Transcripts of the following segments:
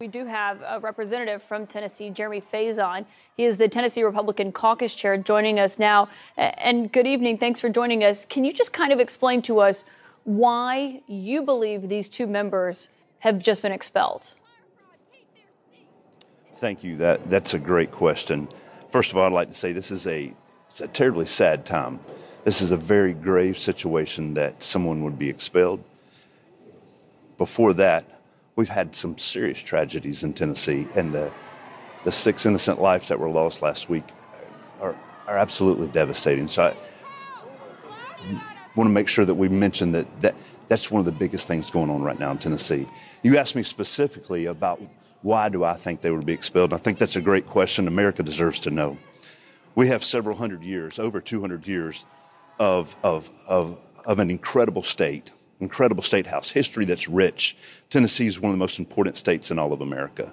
We do have a representative from Tennessee, Jeremy Faison. He is the Tennessee Republican Caucus Chair, joining us now. And good evening. Thanks for joining us. Can you just kind of explain to us why you believe these two members have just been expelled? Thank you. That that's a great question. First of all, I'd like to say this is a it's a terribly sad time. This is a very grave situation that someone would be expelled. Before that, we've had some serious tragedies in Tennessee, and the, the six innocent lives that were lost last week are, are absolutely devastating. So I want to make sure that we mention that, that that's one of the biggest things going on right now in Tennessee. You asked me specifically about why do I think they would be expelled, and I think that's a great question America deserves to know. We have several hundred years, over 200 years, of, of, of, of an incredible state incredible state house, history that's rich. Tennessee is one of the most important states in all of America.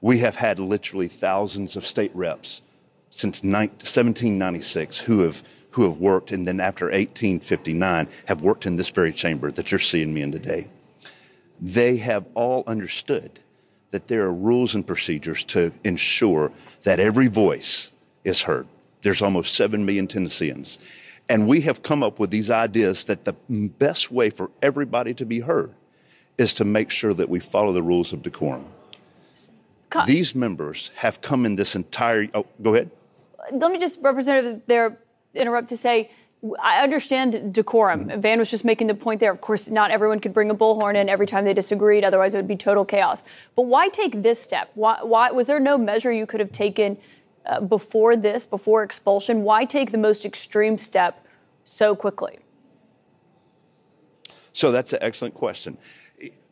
We have had literally thousands of state reps since 1796 who have who have worked, and then after 1859 have worked in this very chamber that you're seeing me in today. They have all understood that there are rules and procedures to ensure that every voice is heard. There's almost 7 million Tennesseans. And we have come up with these ideas that the best way for everybody to be heard is to make sure that we follow the rules of decorum. these members have come in this entire. Oh, go ahead. Let me just, Representative, there interrupt to say. I understand decorum. Mm-hmm. Van was just making the point there. Of course, not everyone could bring a bullhorn in every time they disagreed, otherwise, it would be total chaos. But why take this step? Why, why was there no measure you could have taken uh, before this, before expulsion? Why take the most extreme step so quickly? So that's an excellent question.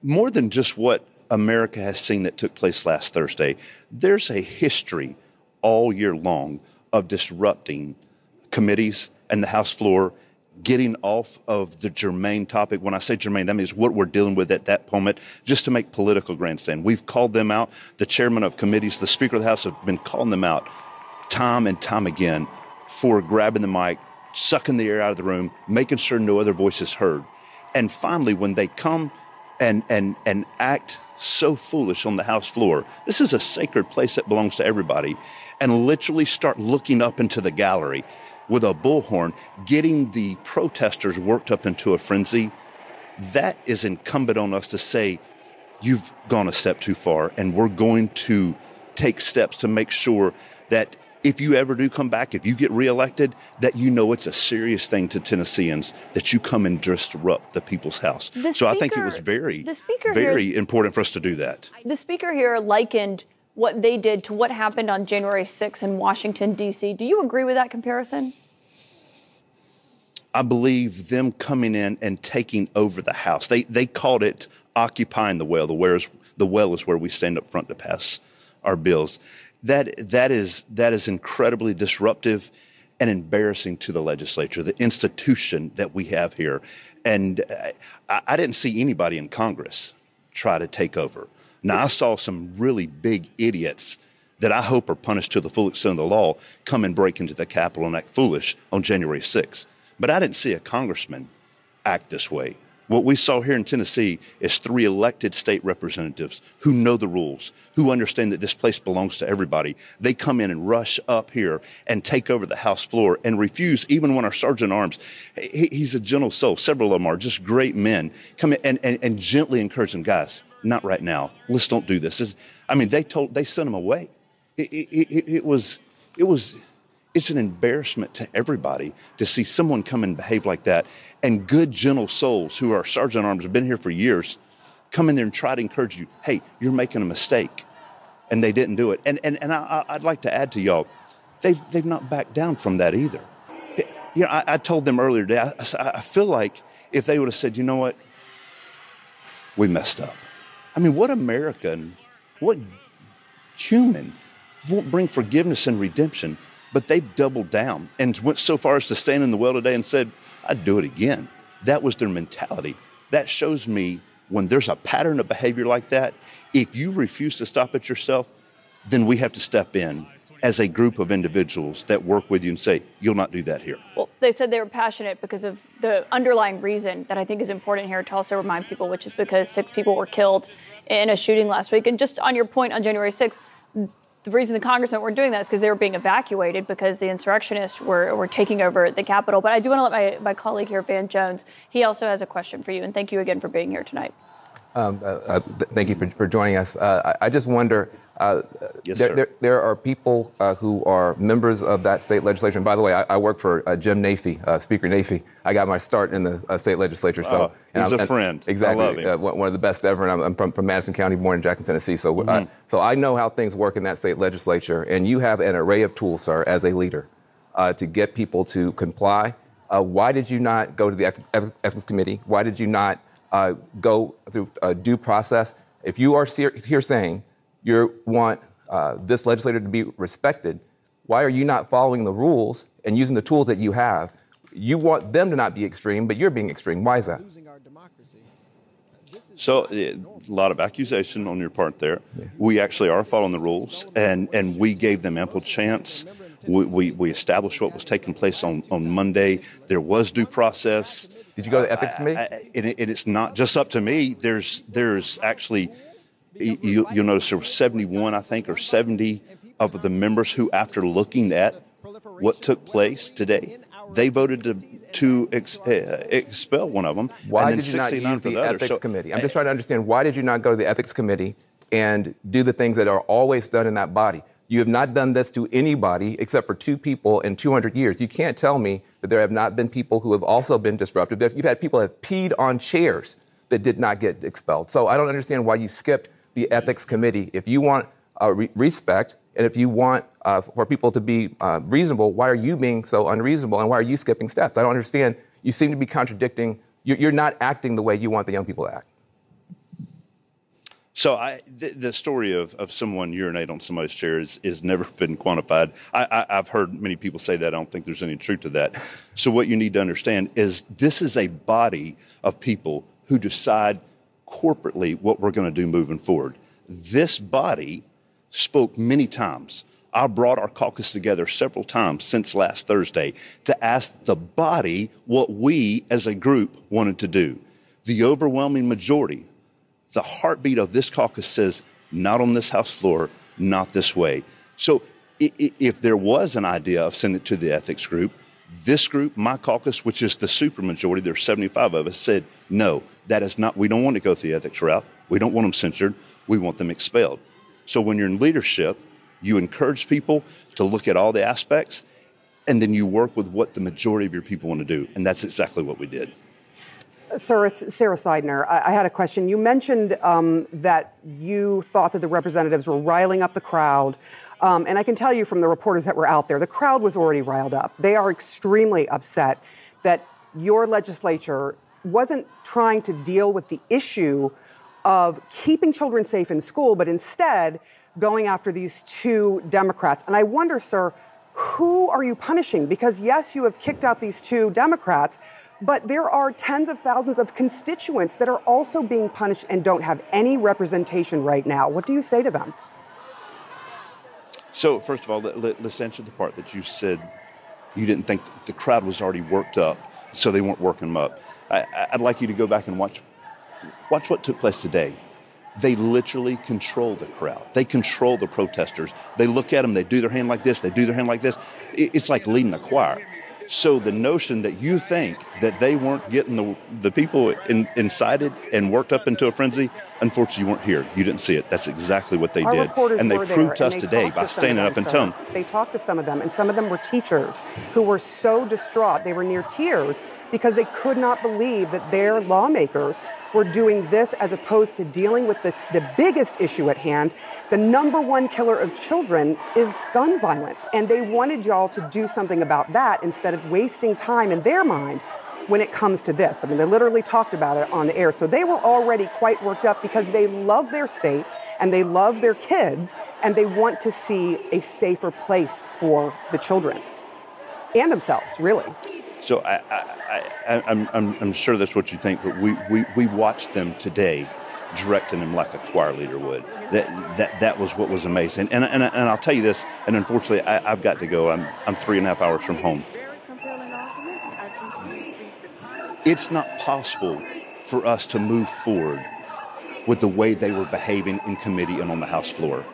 More than just what America has seen that took place last Thursday, there's a history all year long of disrupting committees and the House floor, getting off of the germane topic. When I say germane, that means what we're dealing with at that moment, just to make political grandstand. We've called them out. The chairman of committees, the Speaker of the House have been calling them out time and time again for grabbing the mic, sucking the air out of the room, making sure no other voice is heard. And finally, when they come and, and, and act so foolish on the House floor, this is a sacred place that belongs to everybody, and literally start looking up into the gallery with a bullhorn, getting the protesters worked up into a frenzy, that is incumbent on us to say, you've gone a step too far, and we're going to take steps to make sure that if you ever do come back, if you get reelected, that you know it's a serious thing to Tennesseans that you come and disrupt the people's house. The so speaker, I think it was very, very here, important for us to do that. The speaker here likened what they did to what happened on January 6th in Washington, D.C. Do you agree with that comparison? I believe them coming in and taking over the House. They, they called it occupying the well. The, well is, the well is where we stand up front to pass our bills that that is that is incredibly disruptive and embarrassing to the legislature, the institution that we have here. And uh, I, I, didn't see anybody in Congress try to take over. Now I saw some really big idiots that I hope are punished to the full extent of the law come and break into the Capitol and act foolish on January 6th. But I didn't see a congressman act this way. What we saw here in Tennessee is three elected state representatives who know the rules, who understand that this place belongs to everybody. They come in and rush up here and take over the House floor and refuse, even when our sergeant arms, he's a gentle soul. Several of them are just great men. Come in and, and, and gently encourage them, guys, not right now. Let's don't do this. It's, I mean, they told, they sent them away. It, it, it, it was, it was, it's an embarrassment to everybody to see someone come and behave like that. And good, gentle souls who are sergeant arms have been here for years come in there and try to encourage you. Hey, you're making a mistake, and they didn't do it. And and and I, would like to add to y'all, they've they've not backed down from that either. You know, I, I told them earlier today. I, I feel like if they would have said, you know what, we messed up. I mean, what American, what human won't bring forgiveness and redemption? But they've doubled down and went so far as to stand in the well today and said, I'd do it again. That was their mentality. That shows me when there's a pattern of behavior like that, if you refuse to stop it yourself, then we have to step in as a group of individuals that work with you and say, you'll not do that here? Well, they said they were passionate because of the underlying reason that I think is important here to also remind people, which is because six people were killed in a shooting last week. And just on your point on January 6th, the reason the congressmen weren't doing that is because they were being evacuated because the insurrectionists were, were taking over the Capitol. But I do want to let my, my colleague here, Van Jones, he also has a question for you. And thank you again for being here tonight. Um, uh, uh, th- thank you for, for joining us. Uh, I, I, just wonder uh, yes, there, there, there, are people uh, who are members of that state legislature. And by the way, I, I work for uh, Jim Naifeh, uh, Speaker Naifeh. I got my start in the uh, state legislature. So oh, he's a friend. Exactly, one of the best ever. And I'm, I'm from, from, Madison County, born in Jackson, Tennessee. So, mm-hmm. I, so I know how things work in that state legislature. And you have an array of tools, sir, as a leader, to get people to comply. why did you not go to the ethics committee? Why did you not go through due process? If you are here saying you want uh, this legislator to be respected, why are you not following the rules and using the tools that you have? You want them to not be extreme, but you're being extreme. Why is that? So, a lot of accusation on your part there. Yeah. We actually are following the rules, and, and we gave them ample chance. We, we, we, established what was taking place on, on Monday. There was due process. Did you go to the ethics committee? I, I, and, it, and it's not just up to me. There's there's actually you, will notice there were 71, I think, or 70 of the members who, after looking at what took place today, they voted to, to ex, uh, expel one of them. Why did you not use the, the ethics so, committee? I'm just trying to understand why did you not go to the ethics committee and do the things that are always done in that body? You have not done this to anybody except for two people in 200 years. You can't tell me that there have not been people who have also been disruptive. You've had people that peed on chairs that did not get expelled. So I don't understand why you skipped the ethics committee. If you want uh, re- respect and if you want uh, for people to be uh, reasonable, why are you being so unreasonable and why are you skipping steps? I don't understand. You seem to be contradicting. You're not acting the way you want the young people to act. So I, the, the, story of, of someone urinate on somebody's chair is, is never been quantified. I, I, have heard many people say that. I don't think there's any truth to that. So what you need to understand is this is a body of people who decide – corporately what we're going to do moving forward. This body spoke many times. I brought our caucus together several times since last Thursday to ask the body what we as a group wanted to do. The overwhelming majority, the heartbeat of this caucus says, not on this House floor, not this way. So if there was an idea of sending it to the ethics group, this group, my caucus, which is the supermajority, are 75 of us, said, no, that is not, we don't want to go through the ethics route. We don't want them censored. We want them expelled. So when you're in leadership, you encourage people to look at all the aspects, and then you work with what the majority of your people want to do. And that's exactly what we did. Sir, it's Sara Sidner. I, I had a question. You mentioned um, that you thought that the representatives were riling up the crowd. Um, and I can tell you from the reporters that were out there, the crowd was already riled up. They are extremely upset that your legislature wasn't trying to deal with the issue of keeping children safe in school, but instead going after these two Democrats. And I wonder, sir, who are you punishing? Because yes, you have kicked out these two Democrats, but there are tens of thousands of constituents that are also being punished and don't have any representation right now. What do you say to them? So, first of all, let, us answer the part that you said you didn't think the crowd was already worked up, so they weren't working them up. I, would like you to go back and watch, watch what took place today. They literally control the crowd. They control the protesters. They look at them, they do their hand like this, they do their hand like this. It's like leading a choir. So the notion that you think that they weren't getting the, the people in, incited and worked up into a frenzy, unfortunately, you weren't here. You didn't see it. That's exactly what they Our did. And they proved to us today by standing up and telling They talked to some of them, and some of them were teachers who were so distraught. They were near tears because they could not believe that their lawmakers were doing this as opposed to dealing with the, the biggest issue at hand. The number one killer of children is gun violence. And they wanted y'all to do something about that instead of wasting time in their mind when it comes to this. I mean, they literally talked about it on the air. So they were already quite worked up because they love their state and they love their kids and they want to see a safer place for the children and themselves, really. So I, I, I'm, I'm, I'm sure that's what you think, but we, we, we watched them today directing them like a choir leader would. That that that was what was amazing. And and, and I'll tell you this. And unfortunately, I, have got to go. I'm I'm three and a half hours from home. It's not possible for us to move forward with the way they were behaving in committee and on the House floor.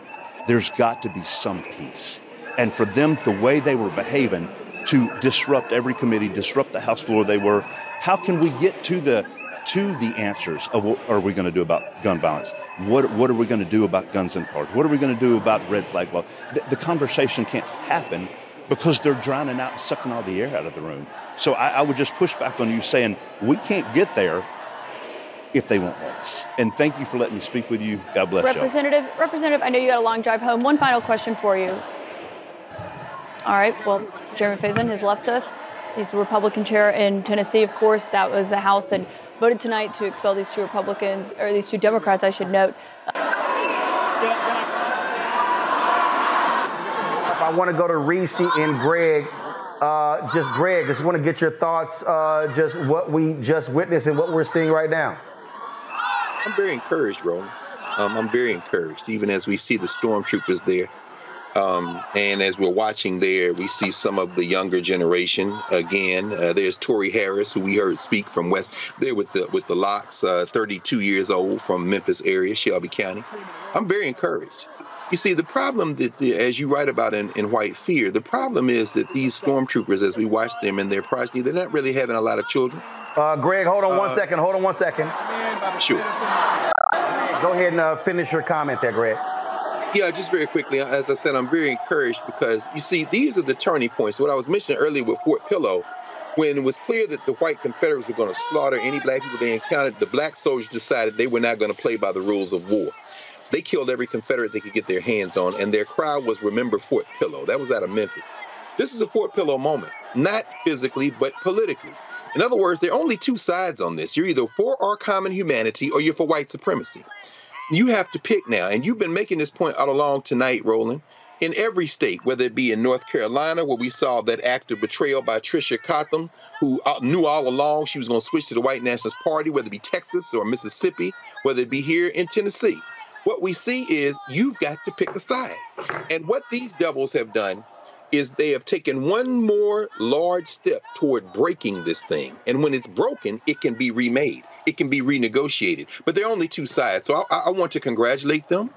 There's got to be some peace. And for them, the way they were behaving to disrupt every committee, disrupt the House floor they were, how can we get to the to the answers of what are we going to do about gun violence? What, what are we going to do about guns and cars? What are we going to do about red flag law? The, the, conversation can't happen because they're drowning out, sucking all the air out of the room. So I, I would just push back on you saying we can't get there if they won't let us. And thank you for letting me speak with you. God bless you. Representative, y'all. Representative, I know you got a long drive home. One final question for you. All right. Well, Jeremy Faison has left us. He's the Republican chair in Tennessee, of course. That was the House that voted tonight to expel these two Republicans, or these two Democrats, I should note. I want to go to Reese and Greg. Uh, just Greg, just want to get your thoughts, uh, just what we just witnessed and what we're seeing right now. I'm very encouraged, Roland. Um, I'm very encouraged, even as we see the stormtroopers there. Um, and as we're watching there, we see some of the younger generation again. Uh, there's Tori Harris, who we heard speak from West there with the with the locks, uh, 32 years old from Memphis area, Shelby County. I'm very encouraged. You see, the problem that, the, as you write about in, in White Fear, the problem is that these stormtroopers, as we watch them in their progeny, they're not really having a lot of children. Uh, Greg, hold on uh, one second. Hold on one second. Sure. Go ahead and uh, finish your comment there, Greg. Yeah, just very quickly. As I said, I'm very encouraged because you see, these are the turning points. What I was mentioning earlier with Fort Pillow, when it was clear that the white Confederates were going to slaughter any black people they encountered, the black soldiers decided they were not going to play by the rules of war. They killed every Confederate they could get their hands on, and their cry was Remember Fort Pillow. That was out of Memphis. This is a Fort Pillow moment, not physically, but politically. In other words, there are only two sides on this. You're either for our common humanity or you're for white supremacy you have to pick now. And you've been making this point all along tonight, Roland. In every state, whether it be in North Carolina, where we saw that act of betrayal by Tricia Cotham, who uh, knew all along she was going to switch to the white nationalist party, whether it be Texas or Mississippi, whether it be here in Tennessee. What we see is you've got to pick a side. And what these devils have done is they have taken one more large step toward breaking this thing. And when it's broken, it can be remade it can be renegotiated. But they're only two sides. So I, I want to congratulate them.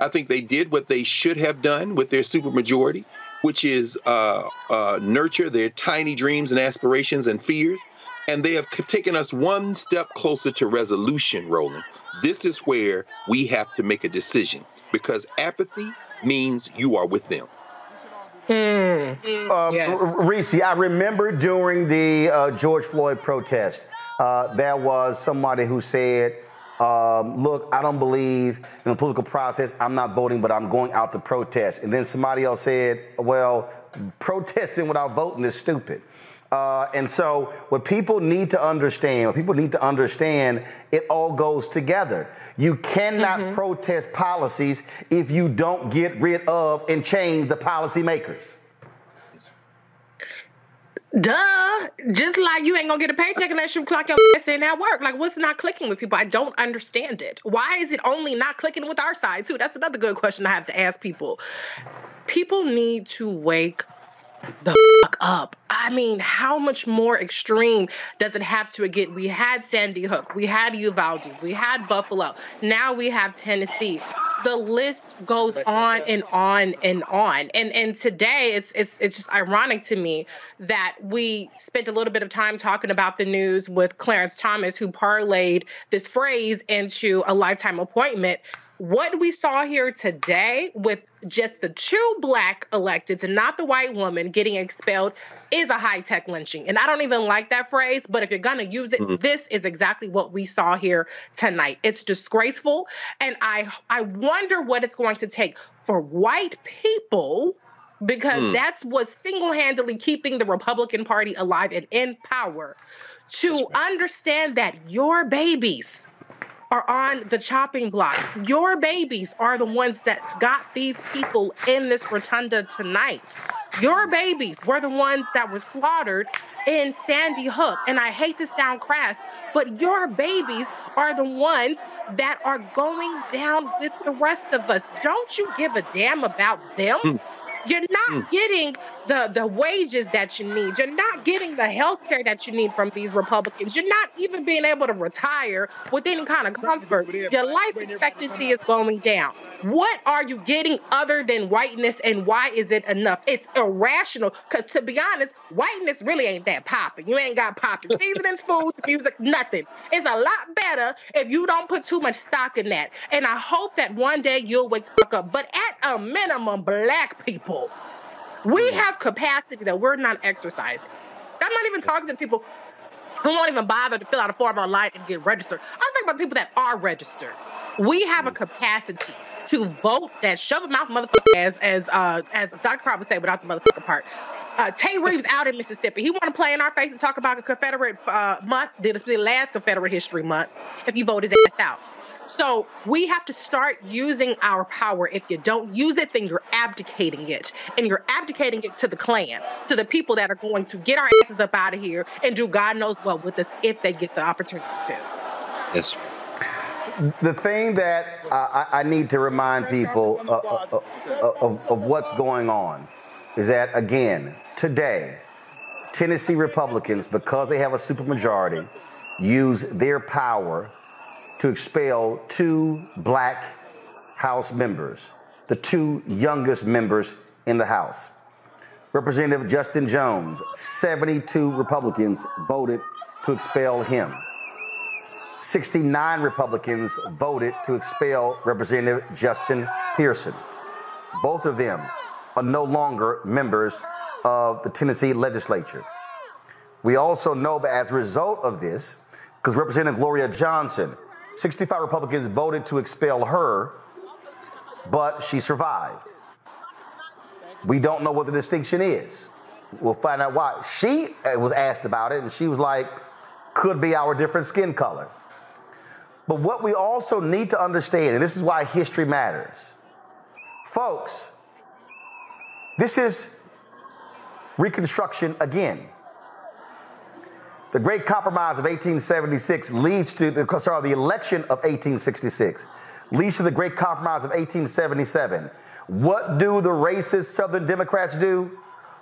I think they did what they should have done with their supermajority, which is uh, uh, nurture their tiny dreams and aspirations and fears. And they have taken us one step closer to resolution, Roland. This is where we have to make a decision because apathy means you are with them. Hmm. Um, yes. Reese, I remember during the uh, George Floyd protest, uh, there was somebody who said, um, look, I don't believe in the political process. I'm not voting, but I'm going out to protest. And then somebody else said, well, protesting without voting is stupid. Uh, and so, what people need to understand, what people need to understand, it all goes together. You cannot mm-hmm. protest policies if you don't get rid of and change the policymakers. Duh. Just like you ain't gonna get a paycheck unless you clock your ass in at work. Like, what's not clicking with people? I don't understand it. Why is it only not clicking with our side, too? That's another good question I have to ask people. People need to wake the fuck up. I mean, how much more extreme does it have to get? We had Sandy Hook, we had Uvalde, we had Buffalo, now we have Tennessee. The list goes on and on and on. And and today it's it's it's just ironic to me that we spent a little bit of time talking about the news with Clarence Thomas, who parlayed this phrase into a lifetime appointment what we saw here today with just the two black electeds and not the white woman getting expelled is a high tech lynching. And I don't even like that phrase, but if you're going to use it, mm-hmm. this is exactly what we saw here tonight. It's disgraceful. And I, I wonder what it's going to take for white people because mm. that's what's single handedly keeping the Republican Party alive and in power to right. understand that your babies are on the chopping block. Your babies are the ones that got these people in this rotunda tonight. Your babies were the ones that were slaughtered in Sandy Hook. And I hate to sound crass, but your babies are the ones that are going down with the rest of us. Don't you give a damn about them? Hmm. You're not mm. getting the, the wages that you need. You're not getting the health care that you need from these Republicans. You're not even being able to retire with any kind of comfort. Your life expectancy is going down. What are you getting other than whiteness and why is it enough? It's irrational because to be honest, whiteness really ain't that popping. You ain't got popping seasonings, foods, music, nothing. It's a lot better if you don't put too much stock in that. And I hope that one day you'll wake up. But at a minimum, black people, we have capacity that we're not exercising. I'm not even talking to people who won't even bother to fill out a form online and get registered. I'm talking about people that are registered. We have a capacity to vote that shove a mouth motherfucker as as uh as Dr. Crowd would say without the motherfucker part. Uh, Tate Reeves out in Mississippi. He want to play in our face and talk about a Confederate uh, month. This the last Confederate History Month. If you vote his ass out. So we have to start using our power. If you don't use it, then you're abdicating it. And you're abdicating it to the Klan, to the people that are going to get our asses up out of here and do God knows what with us if they get the opportunity to. Yes. The thing that I, I need to remind people uh, uh, uh, of, of what's going on is that, again, today, Tennessee Republicans, because they have a supermajority, use their power to expel two black House members, the two youngest members in the House. Representative Justin Jones, 72 Republicans voted to expel him. 69 Republicans voted to expel Representative Justin Pearson. Both of them are no longer members of the Tennessee legislature. We also know that as a result of this, because Representative Gloria Johnson, 65 Republicans voted to expel her, but she survived. We don't know what the distinction is. We'll find out why. She uh, was asked about it, and she was like, could be our different skin color. But what we also need to understand, and this is why history matters, folks, this is Reconstruction again. The Great Compromise of 1876 leads to the, sorry, the election of 1866 leads to the Great Compromise of 1877. What do the racist Southern Democrats do?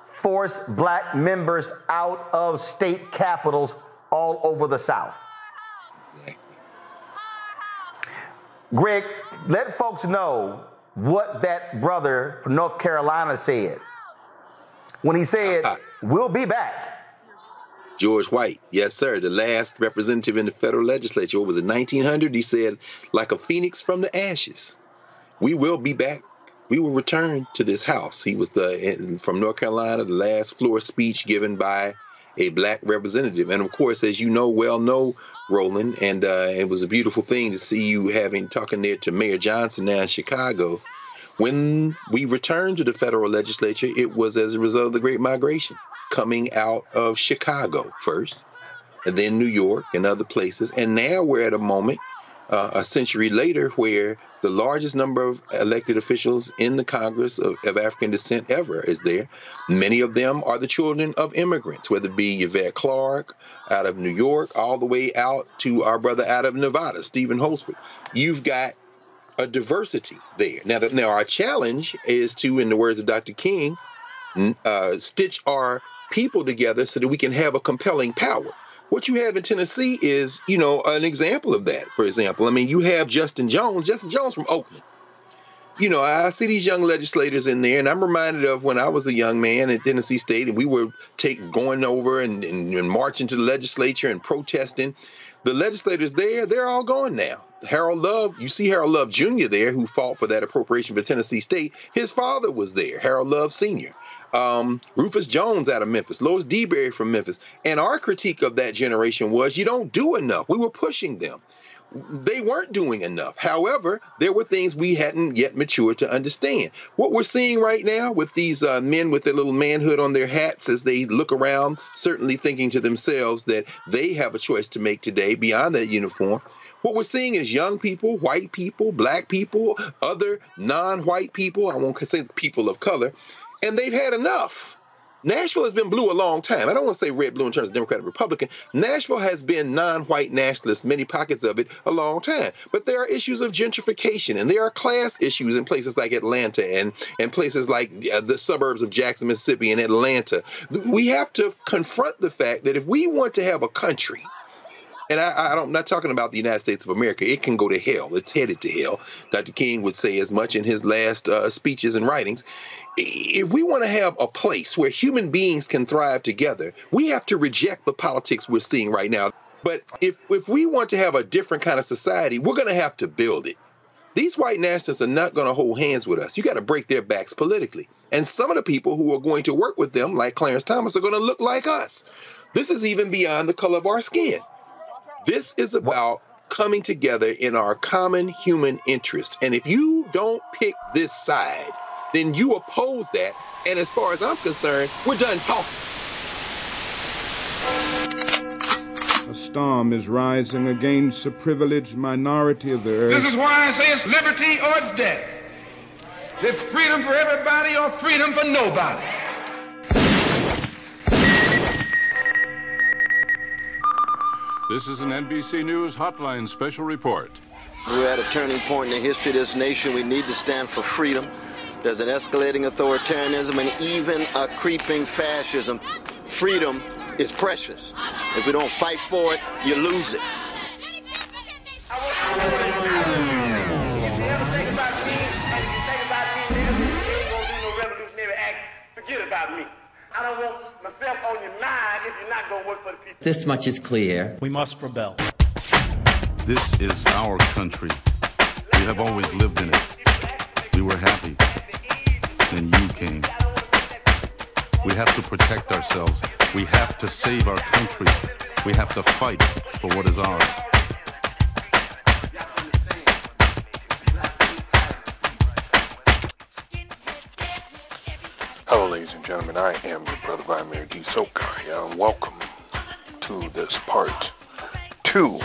Force black members out of state capitals all over the South. Greg, let folks know what that brother from North Carolina said when he said, uh-huh. We'll be back. George White, yes, sir, the last representative in the federal legislature. What was it, 1900? He said, like a phoenix from the ashes, we will be back. We will return to this house. He was the from North Carolina, the last floor speech given by a black representative. And of course, as you know, well know, Roland, and uh, it was a beautiful thing to see you having talking there to Mayor Johnson now in Chicago. When we returned to the federal legislature, it was as a result of the Great Migration coming out of Chicago first, and then New York and other places. And now we're at a moment, uh, a century later, where the largest number of elected officials in the Congress of, of, African descent ever is there. Many of them are the children of immigrants, whether it be Yvette Clarke out of New York, all the way out to our brother out of Nevada, Steven Horsford. You've got a diversity there. Now, now our challenge is to, in the words of Dr. King, uh, stitch our people together so that we can have a compelling power. What you have in Tennessee is, you know, an example of that. For example, I mean, you have Justin Jones, Justin Jones from Oakland. You know, I see these young legislators in there, and I'm reminded of when I was a young man at Tennessee State, and we were take going over and, and, and marching to the legislature and protesting. The legislators there, they're all gone now. Harold Love, you see Harold Love Jr. there, who fought for that appropriation for Tennessee State. His father was there, Harold Love Sr um, Rufus Jones out of Memphis, Lois DeBerry from Memphis. And our critique of that generation was you don't do enough. We were pushing them. They weren't doing enough. However, there were things we hadn't yet matured to understand. What we're seeing right now with these uh, men with their little manhood on their hats as they look around, certainly thinking to themselves that they have a choice to make today beyond that uniform. What we're seeing is young people, white people, black people, other non white people, I won't say people of color, and they've had enough. Nashville has been blue a long time. I don't want to say red, blue in terms of Democrat and Republican. Nashville has been non-white nationalist, many pockets of it, a long time. But there are issues of gentrification, and there are class issues in places like Atlanta and and places like uh, the suburbs of Jackson, Mississippi, and Atlanta. We have to confront the fact that if we want to have a country and I, I am not talking about the United States of America. It can go to hell. It's headed to hell. Dr. King would say as much in his last uh, speeches and writings if we want to have a place where human beings can thrive together, we have to reject the politics we're seeing right now. But if if we want to have a different kind of society, we're going to have to build it. These white nationalists are not going to hold hands with us. You got to break their backs politically. And some of the people who are going to work with them, like Clarence Thomas, are going to look like us. This is even beyond the color of our skin. This is about coming together in our common human interest. And if you don't pick this side, then you oppose that. And as far as I'm concerned, we're done talking. A storm is rising against a privileged minority of the earth. This is why I say it's liberty or it's death. There's freedom for everybody or freedom for nobody. This is an NBC News Hotline special report. We're at a turning point in the history of this nation. We need to stand for freedom. There's an escalating authoritarianism and even a creeping fascism. Freedom is precious. If we don't fight for it, you lose it. This much is clear. We must rebel. This is our country. We have always lived in it. We were happy. Then you came. We have to protect ourselves. We have to save our country. We have to fight for what is ours. Hello, ladies and gentlemen. I am your brother Vladimir D. Sokai, and welcome to this part two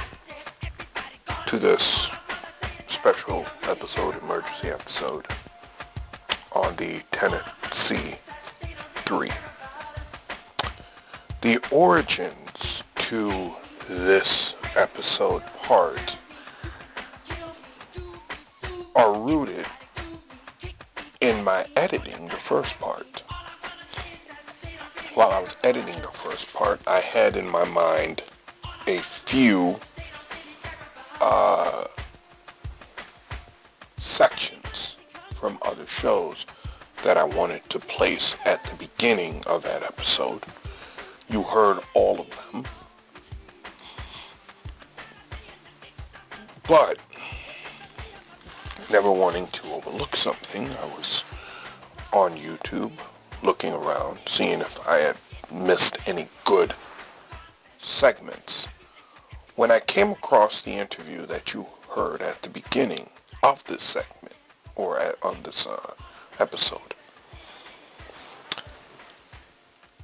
to this special episode, emergency episode, on the Tenet C3. The origins to this episode part are rooted in my editing the first part. While I was editing the first part, I had in my mind a few uh, sections from other shows that I wanted to place at the beginning of that episode. You heard all of them. But, never wanting to overlook something, I was on YouTube looking around, seeing if I had missed any good segments. When I came across the interview that you heard at the beginning of this segment, or at, on this uh, episode,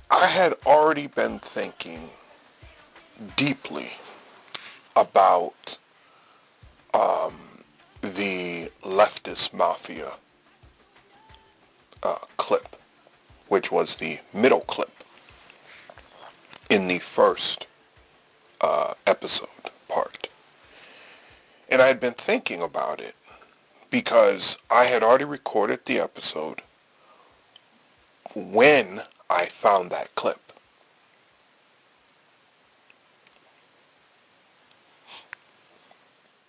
I had already been thinking deeply about um, the leftist mafia uh, clip, which was the middle clip in the first uh, episode part. And I had been thinking about it because I had already recorded the episode when I found that clip.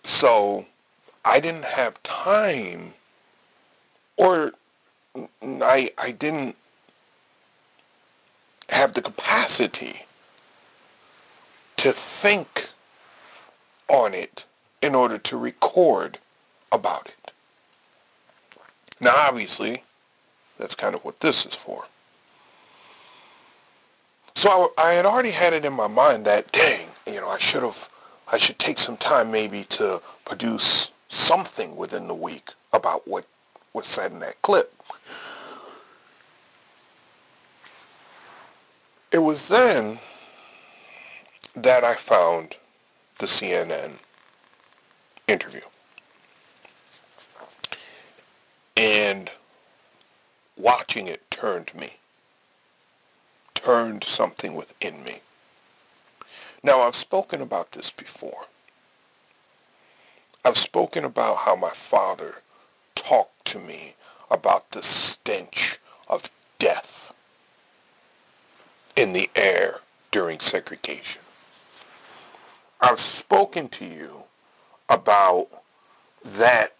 So I didn't have time or I, I didn't have the capacity to think on it in order to record about it. Now, obviously, that's kind of what this is for. So I, I, had already had it in my mind that, dang, you know, I should have, I should take some time maybe to produce something within the week about what was said in that clip. It was then that I found the CNN interview. And watching it turned me. turned something within me. Now, I've spoken about this before. I've spoken about how my father talked to me about the stench of death in the air during segregation. I've spoken to you about that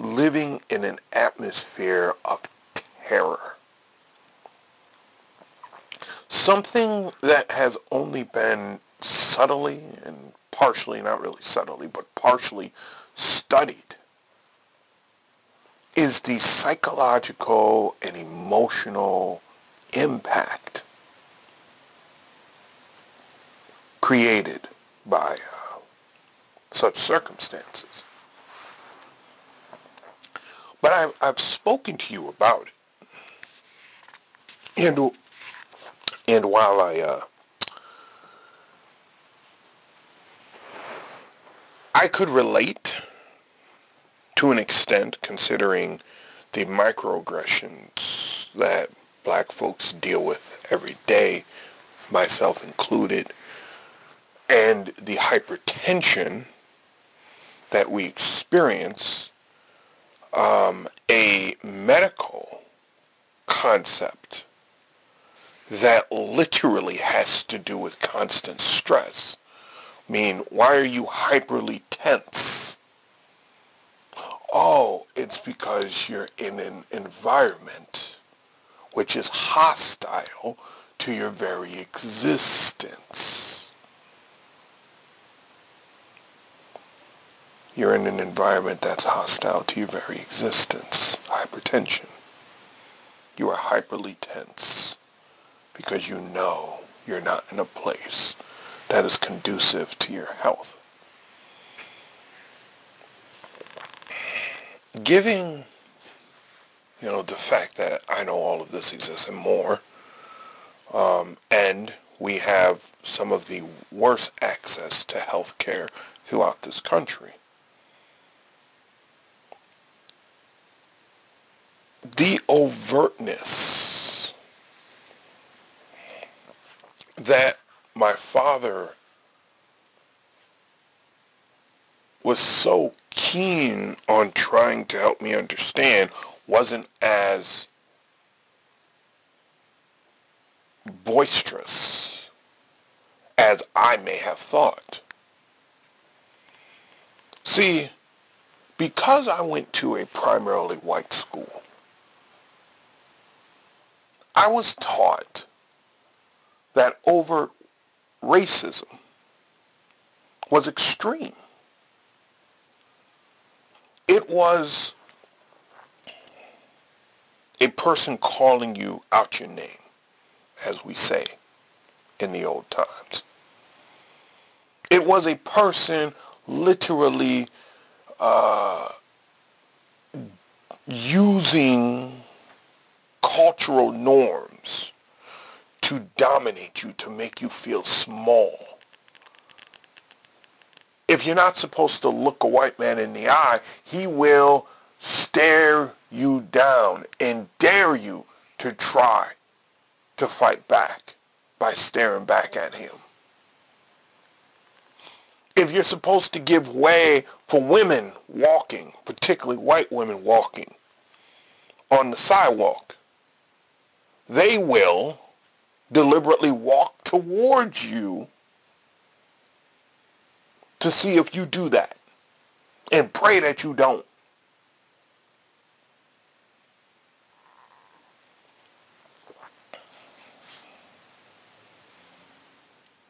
living in an atmosphere of terror. Something that has only been subtly and partially, not really subtly, but partially studied is the psychological and emotional impact created by uh, such circumstances. But I've, I've spoken to you about it. And, and while I, uh, I could relate to an extent considering the microaggressions that black folks deal with every day, myself included, and the hypertension that we experience um, a medical concept that literally has to do with constant stress. I mean, why are you hyperly tense? Oh, it's because you're in an environment which is hostile to your very existence. You're in an environment that's hostile to your very existence. Hypertension. You are hyperly tense because you know you're not in a place that is conducive to your health. Giving, you know, the fact that I know all of this exists and more, um, and we have some of the worst access to health care throughout this country. The overtness that my father was so keen on trying to help me understand wasn't as boisterous as I may have thought. See, because I went to a primarily white school, I was taught that overt racism was extreme. It was a person calling you out your name, as we say in the old times. It was a person literally uh, using cultural norms to dominate you, to make you feel small. If you're not supposed to look a white man in the eye, he will stare you down and dare you to try to fight back by staring back at him. If you're supposed to give way for women walking, particularly white women walking on the sidewalk, they will deliberately walk towards you to see if you do that and pray that you don't.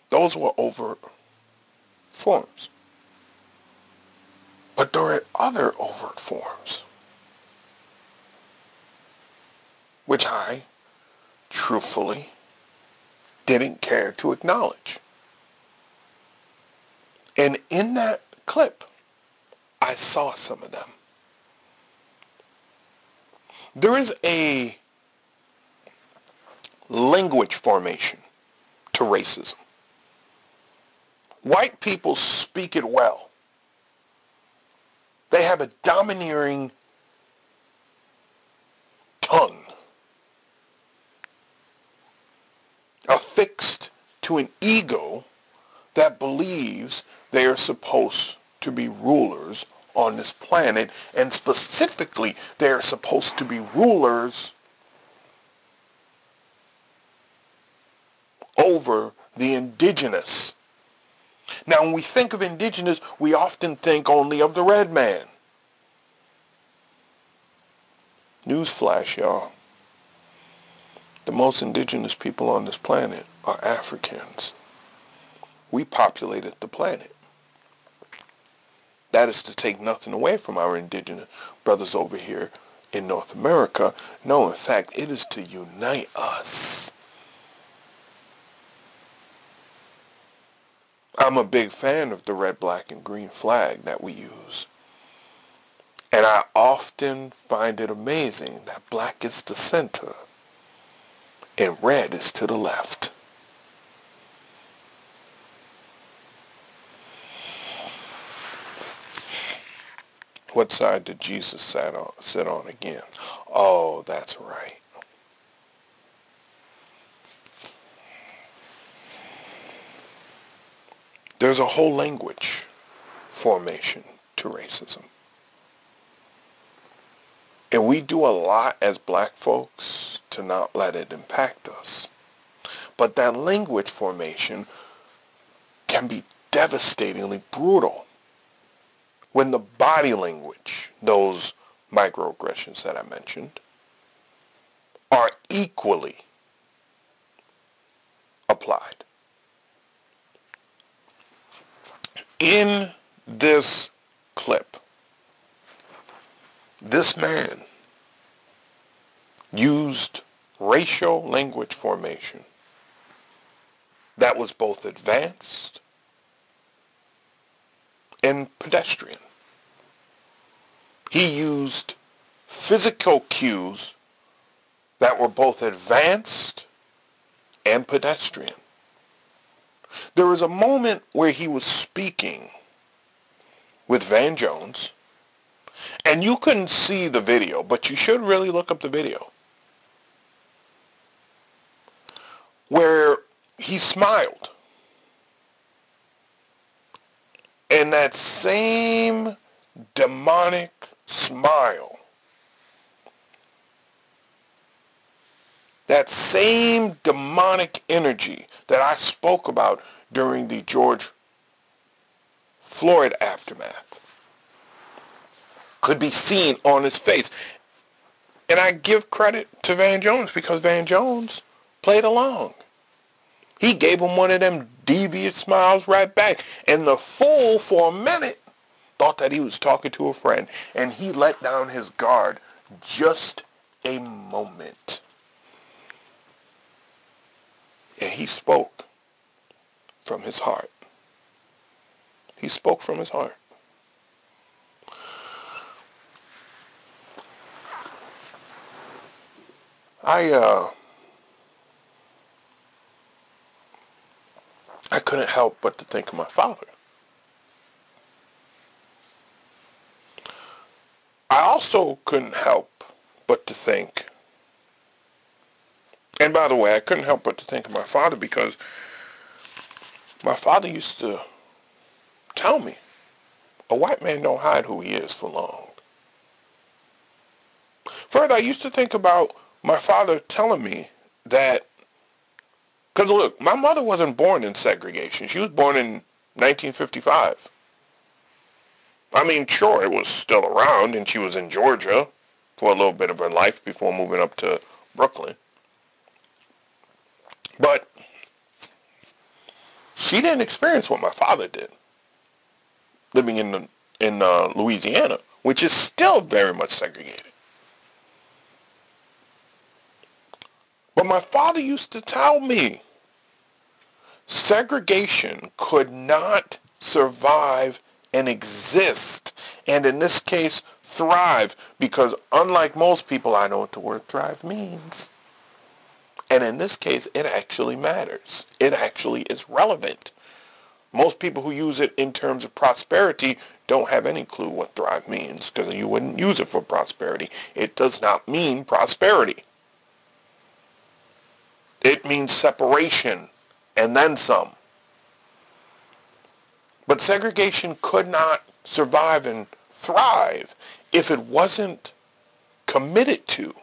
Those were overt forms. But there are other overt forms, which I truthfully didn't care to acknowledge. And in that clip, I saw some of them. There is a language formation to racism. White people speak it well. They have a domineering tongue a to an ego that believes they are supposed to be rulers on this planet, and specifically, they are supposed to be rulers over the indigenous. Now, when we think of indigenous, we often think only of the red man. Newsflash, y'all. The most indigenous people on this planet are Africans. We populated the planet. That is to take nothing away from our indigenous brothers over here in North America. No, in fact, it is to unite us. I'm a big fan of the red, black, and green flag that we use. And I often find it amazing that black is the center and red is to the left. What side did Jesus sit on, sit on again? Oh, that's right. There's a whole language formation to racism. And we do a lot as black folks to not let it impact us. But that language formation can be devastatingly brutal when the body language, those microaggressions that I mentioned, are equally applied. In this clip, this man used racial language formation that was both advanced and pedestrian. He used physical cues that were both advanced and pedestrian. There was a moment where he was speaking with Van Jones, and you couldn't see the video, but you should really look up the video, where he smiled. And that same demonic smile. That same demonic energy that I spoke about during the George Floyd aftermath could be seen on his face. And I give credit to Van Jones because Van Jones played along. He gave him one of them devious smiles right back. And the fool for a minute thought that he was talking to a friend. And he let down his guard just a moment. And he spoke from his heart. He spoke from his heart. I uh I couldn't help but to think of my father. I also couldn't help but to think and by the way, I couldn't help but to think of my father because my father used to tell me, a white man don't hide who he is for long. Further, I used to think about my father telling me that, because look, my mother wasn't born in segregation. She was born in 1955. I mean, sure, it was still around, and she was in Georgia for a little bit of her life before moving up to Brooklyn. But she didn't experience what my father did, living in in uh, Louisiana, which is still very much segregated. But my father used to tell me segregation could not survive and exist, and in this case, thrive, because unlike most people, I know what the word thrive means. And in this case, it actually matters. It actually is relevant. Most people who use it in terms of prosperity don't have any clue what thrive means because you wouldn't use it for prosperity. It does not mean prosperity. It means separation and then some. But segregation could not survive and thrive if it wasn't committed to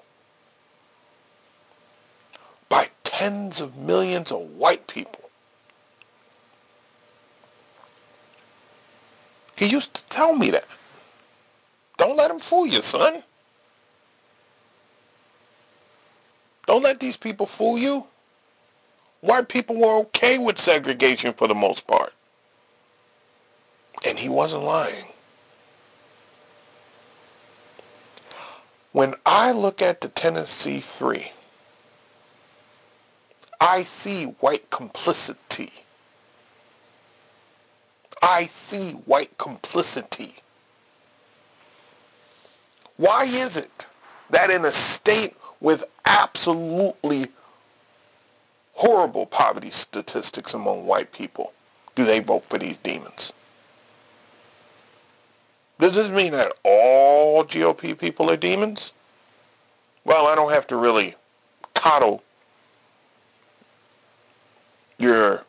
by tens of millions of white people. He used to tell me that. Don't let him fool you, son. Don't let these people fool you. White people were okay with segregation for the most part. And he wasn't lying. When I look at the Tennessee Three, I see white complicity. I see white complicity. Why is it that in a state with absolutely horrible poverty statistics among white people do they vote for these demons? Does this mean that all GOP people are demons? Well, I don't have to really coddle your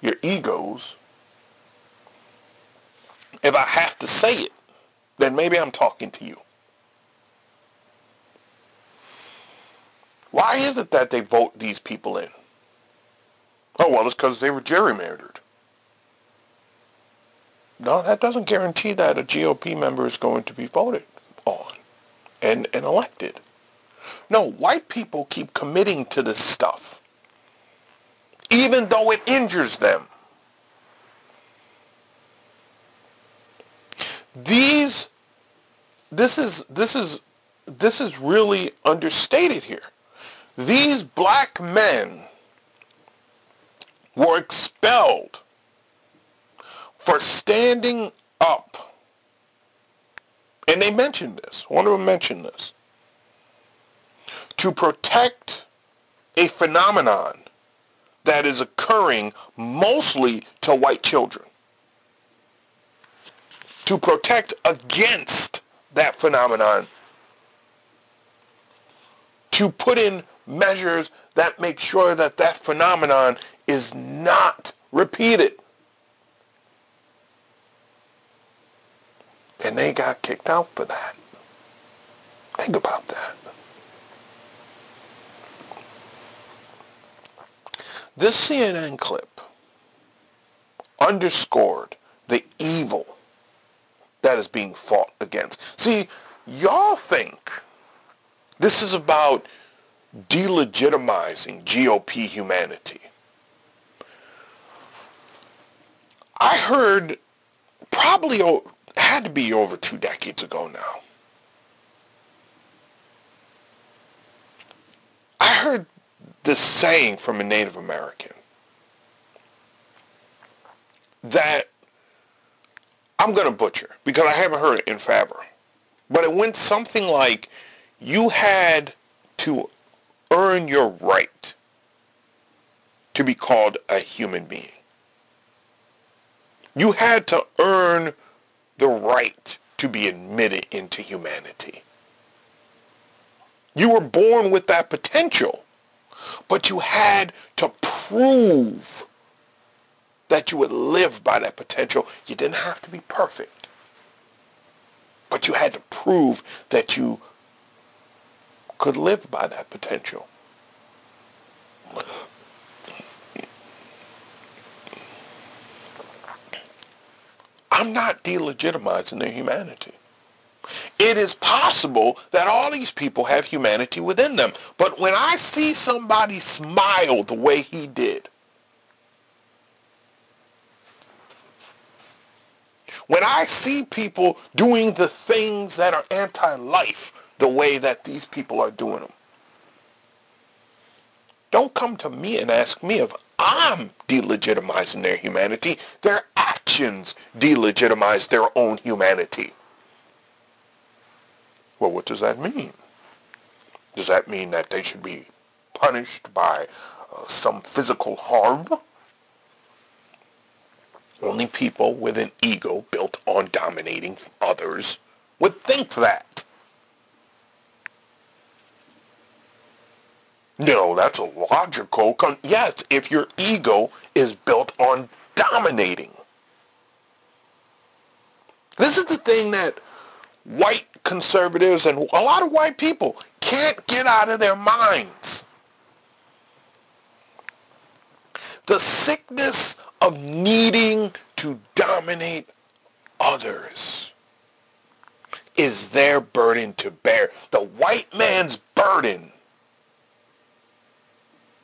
your egos. If I have to say it, then maybe I'm talking to you. Why is it that they vote these people in? Oh, well, it's because they were gerrymandered. No, that doesn't guarantee that a GOP member is going to be voted on and, and elected. No, white people keep committing to this stuff, even though it injures them. These, this is, this is, this is really understated here. These black men were expelled for standing up. And they mentioned this. One of them mentioned this. To protect a phenomenon that is occurring mostly to white children. To protect against that phenomenon. To put in measures that make sure that that phenomenon is not repeated. And they got kicked out for that. Think about that. This CNN clip underscored the evil that is being fought against. See, y'all think this is about delegitimizing GOP humanity. I heard probably had to be over two decades ago now. I heard this saying from a Native American that I'm going to butcher because I haven't heard it in Favre. But it went something like you had to earn your right to be called a human being. You had to earn the right to be admitted into humanity. You were born with that potential, but you had to prove that you would live by that potential. You didn't have to be perfect, but you had to prove that you could live by that potential. I'm not delegitimizing their humanity. It is possible that all these people have humanity within them. But when I see somebody smile the way he did, when I see people doing the things that are anti-life the way that these people are doing them, don't come to me and ask me if I'm delegitimizing their humanity. Their actions delegitimize their own humanity. Well, what does that mean? Does that mean that they should be punished by uh, some physical harm? Only people with an ego built on dominating others would think that. No, that's a logical. Con- yes, if your ego is built on dominating. This is the thing that white conservatives and a lot of white people can't get out of their minds. The sickness of needing to dominate others is their burden to bear. The white man's burden,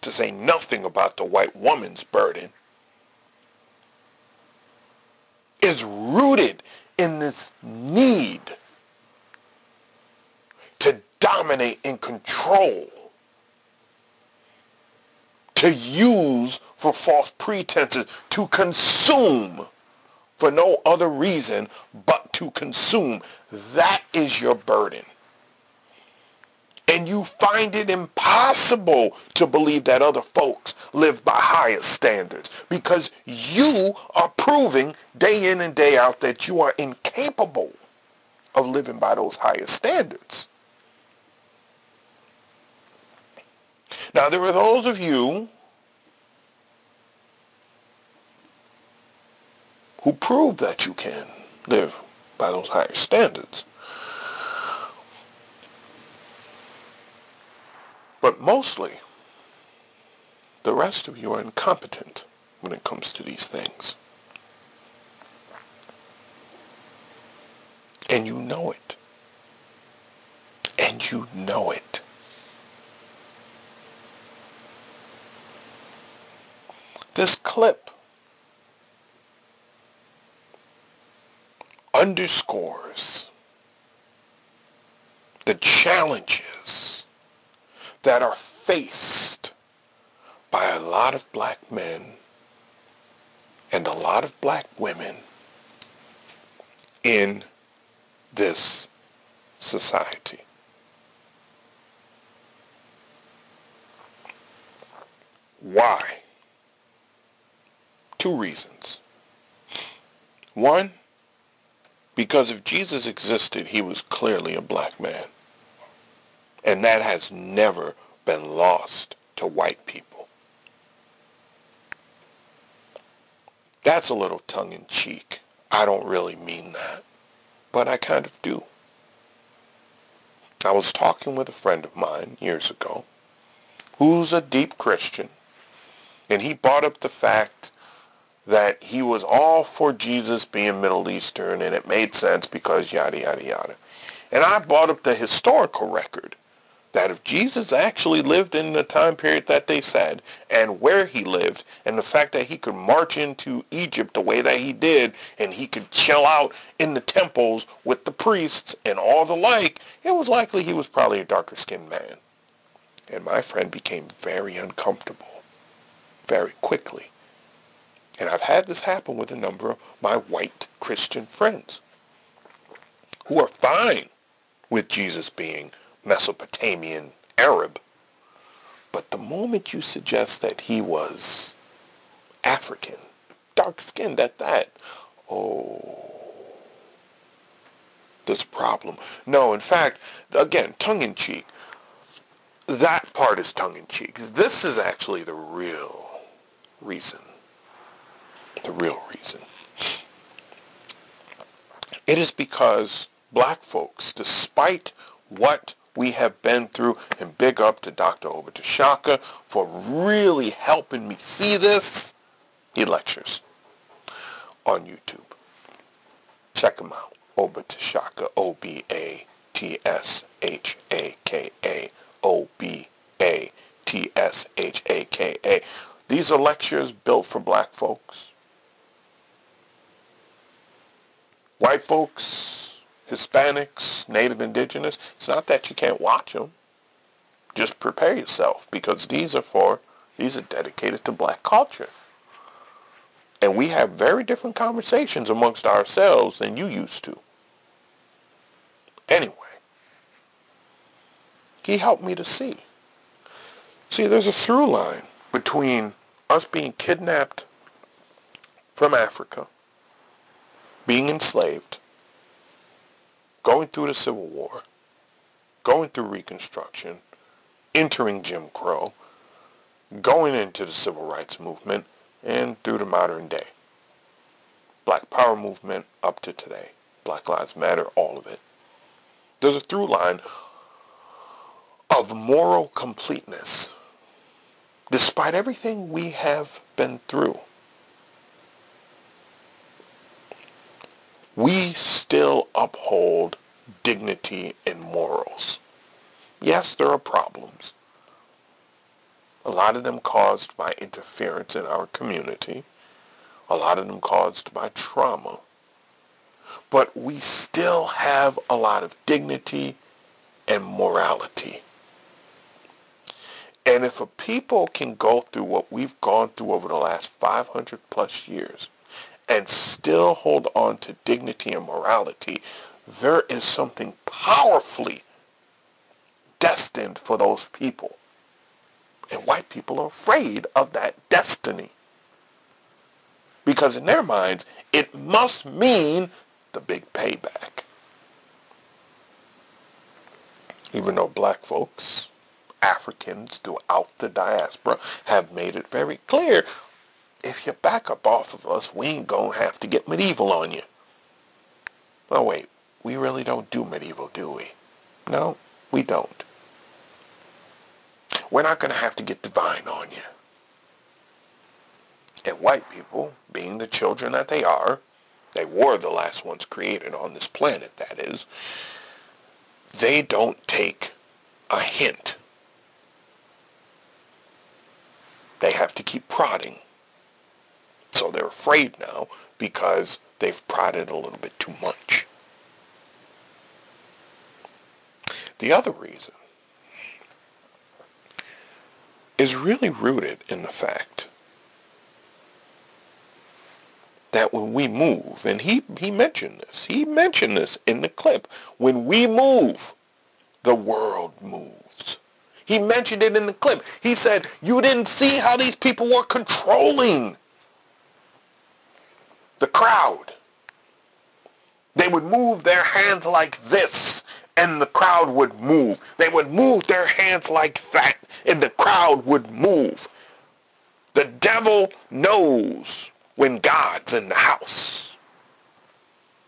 to say nothing about the white woman's burden, is rooted in this need to dominate and control, to use for false pretenses, to consume for no other reason but to consume. That is your burden. And you find it impossible to believe that other folks live by higher standards because you are proving day in and day out that you are incapable of living by those higher standards. Now, there are those of you who prove that you can live by those higher standards. But mostly, the rest of you are incompetent when it comes to these things. And you know it. And you know it. This clip underscores the challenges that are faced by a lot of black men and a lot of black women in this society. Why? Two reasons. One, because if Jesus existed, he was clearly a black man. And that has never been lost to white people. That's a little tongue-in-cheek. I don't really mean that, but I kind of do. I was talking with a friend of mine years ago who's a deep Christian, and he brought up the fact that he was all for Jesus being Middle Eastern and it made sense because yada, yada, yada. And I brought up the historical record that if Jesus actually lived in the time period that they said and where he lived and the fact that he could march into Egypt the way that he did and he could chill out in the temples with the priests and all the like, it was likely he was probably a darker skinned man. And my friend became very uncomfortable very quickly. And I've had this happen with a number of my white Christian friends who are fine with Jesus being Mesopotamian Arab. But the moment you suggest that he was African, dark-skinned at that, oh, there's a problem. No, in fact, again, tongue-in-cheek, that part is tongue-in-cheek. This is actually the real reason the real reason. It is because black folks, despite what we have been through, and big up to Dr. Oba T'Shaka for really helping me see this. He lectures on YouTube. Check him out. Oba T'Shaka, O-B-A-T-S-H-A-K-A, O-B-A-T-S-H-A-K-A. These are lectures built for black folks. white folks, Hispanics, Native Indigenous, it's not that you can't watch them. Just prepare yourself because these are for, these are dedicated to black culture. And we have very different conversations amongst ourselves than you used to. Anyway, he helped me to see. See, there's a through line between us being kidnapped from Africa being enslaved, going through the Civil War, going through Reconstruction, entering Jim Crow, going into the civil rights movement, and through the modern day. Black Power movement up to today. Black Lives Matter, all of it. There's a through line of moral completeness despite everything we have been through. We still uphold dignity and morals. Yes, there are problems. A lot of them caused by interference in our community. A lot of them caused by trauma. But we still have a lot of dignity and morality. And if a people can go through what we've gone through over the last 500 plus years and still hold on to dignity and morality, there is something powerfully destined for those people. And white people are afraid of that destiny. Because in their minds, it must mean the big payback. Even though black folks Africans throughout the diaspora have made it very clear, if you back up off of us, we ain't going to have to get medieval on you. Oh, wait, we really don't do medieval, do we? No, we don't. We're not going to have to get divine on you. And white people, being the children that they are, they were the last ones created on this planet, that is, they don't take a hint they have to keep prodding. So they're afraid now because they've prodded a little bit too much. The other reason is really rooted in the fact that when we move, and he, he mentioned this, he mentioned this in the clip, when we move, the world moves. He mentioned it in the clip. He said, you didn't see how these people were controlling the crowd. They would move their hands like this, and the crowd would move. They would move their hands like that, and the crowd would move. The devil knows when God's in the house.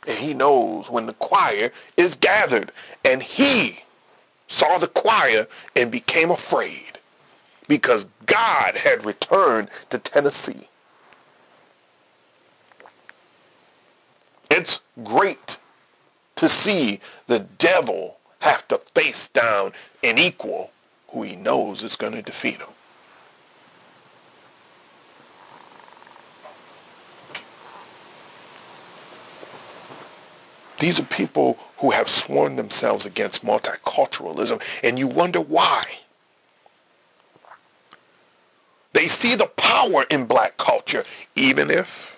And he knows when the choir is gathered. And he saw the choir and became afraid because God had returned to Tennessee. It's great to see the devil have to face down an equal who he knows is going to defeat him. These are people who have sworn themselves against multiculturalism, and you wonder why. They see the power in black culture, even if,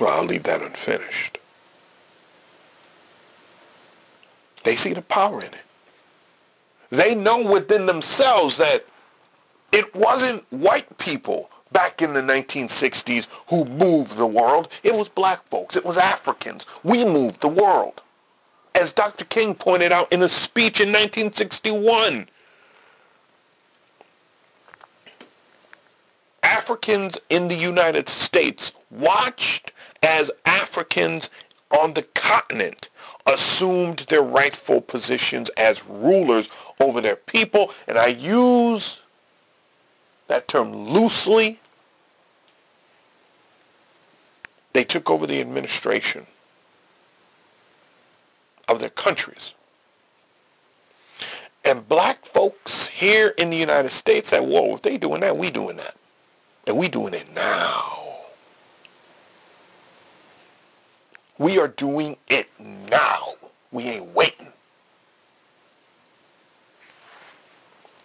well, I'll leave that unfinished. They see the power in it. They know within themselves that it wasn't white people back in the 1960s who moved the world. It was black folks. It was Africans. We moved the world. As Dr. King pointed out in a speech in 1961, Africans in the United States watched as Africans on the continent assumed their rightful positions as rulers over their people. And I use that term loosely. They took over the administration of their countries. And black folks here in the United States said, whoa, if they doing that, we doing that. And we doing it now. We are doing it now. We ain't waiting.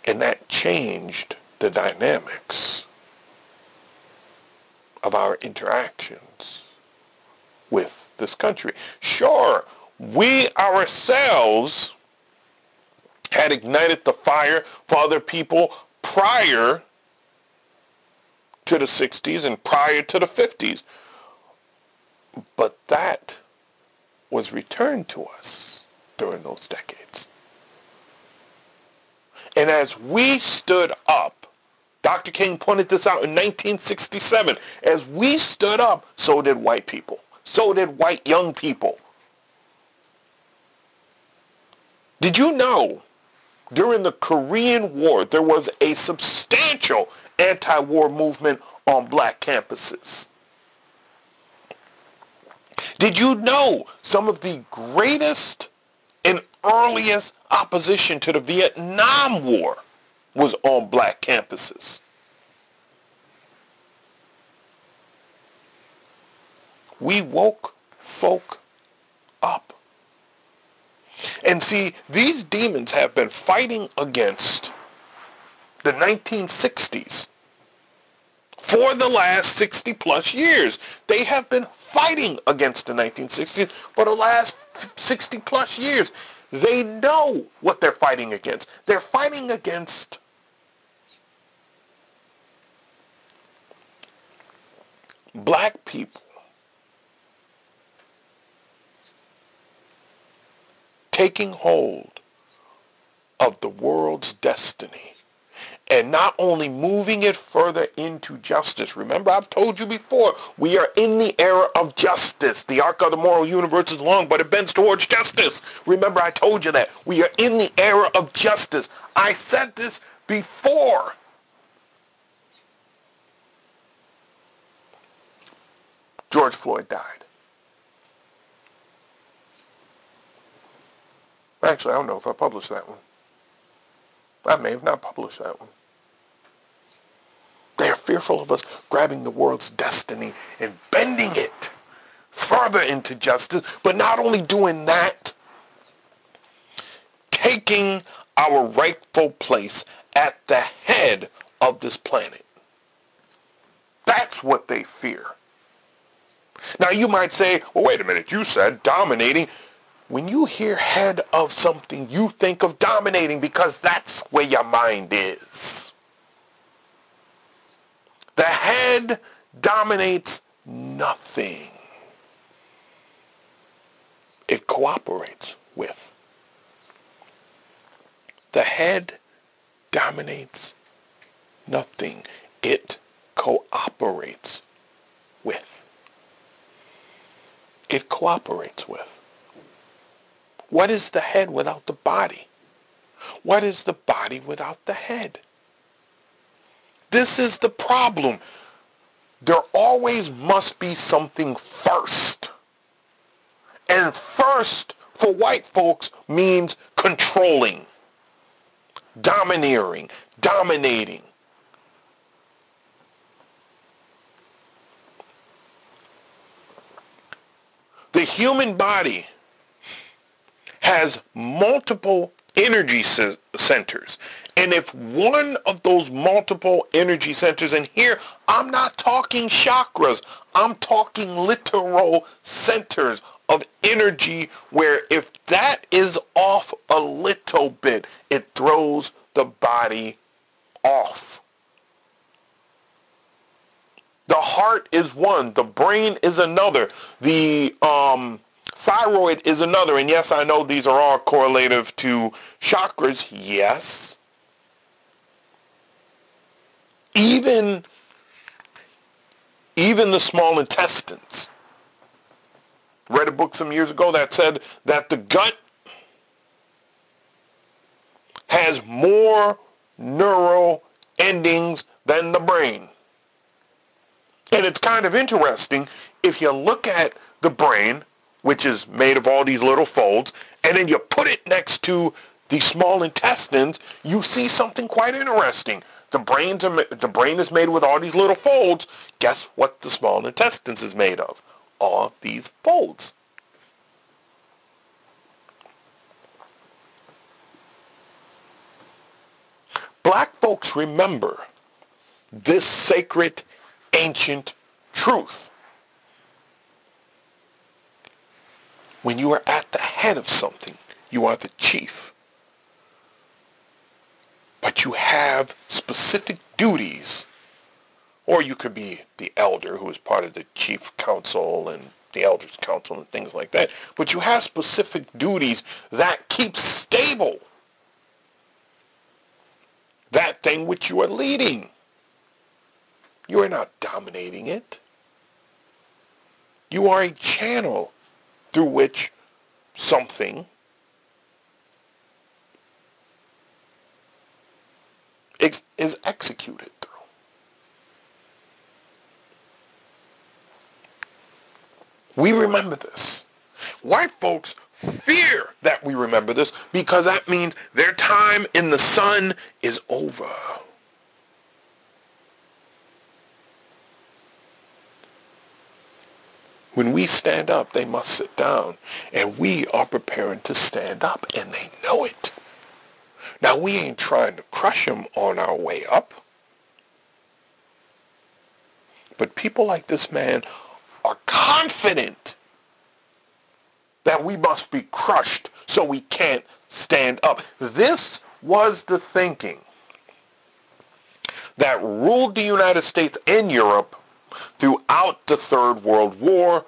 And that changed the dynamics of our interactions with this country. Sure, we ourselves had ignited the fire for other people prior to the 60s and prior to the 50s. But that was returned to us during those decades. And as we stood up, Dr. King pointed this out in 1967, as we stood up, so did white people. So did white young people. Did you know during the Korean War there was a substantial anti-war movement on black campuses? Did you know some of the greatest and earliest opposition to the Vietnam War was on black campuses? We woke folk up. And see, these demons have been fighting against the 1960s for the last 60 plus years. They have been fighting against the 1960s for the last 60 plus years. They know what they're fighting against. They're fighting against black people taking hold of the world's destiny and not only moving it further into justice. Remember, I've told you before, we are in the era of justice. The arc of the moral universe is long, but it bends towards justice. Remember, I told you that. We are in the era of justice. I said this before. George Floyd died. Actually, I don't know if I published that one. I may have not published that one. Fearful of us grabbing the world's destiny and bending it further into justice, but not only doing that, taking our rightful place at the head of this planet. That's what they fear. Now you might say, well, wait a minute, you said dominating. When you hear head of something, you think of dominating because that's where your mind is. The head dominates nothing. It cooperates with. The head dominates nothing. It cooperates with. It cooperates with. What is the head without the body? What is the body without the head? This is the problem. There always must be something first. And first for white folks means controlling, domineering, dominating. The human body has multiple energy centers. And if one of those multiple energy centers, and here I'm not talking chakras, I'm talking literal centers of energy where if that is off a little bit, it throws the body off. The heart is one, the brain is another, the um, thyroid is another. And yes, I know these are all correlative to chakras, yes. Even even the small intestines. Read a book some years ago that said that the gut has more neural endings than the brain. And it's kind of interesting if you look at the brain, which is made of all these little folds, and then you put it next to the small intestines, you see something quite interesting. The, brains are, the brain is made with all these little folds. Guess what the small intestines is made of? All these folds. Black folks remember this sacred ancient truth. When you are at the head of something, you are the chief but you have specific duties. Or you could be the elder who is part of the chief council and the elders council and things like that. But you have specific duties that keep stable that thing which you are leading. You are not dominating it. You are a channel through which something is, executed through. We remember this. White folks fear that we remember this because that means their time in the sun is over. When we stand up, they must sit down. And we are preparing to stand up, and they know it. Now, we ain't trying to crush them on our way up. But people like this man are confident that we must be crushed so we can't stand up. This was the thinking that ruled the United States and Europe throughout the Third World War,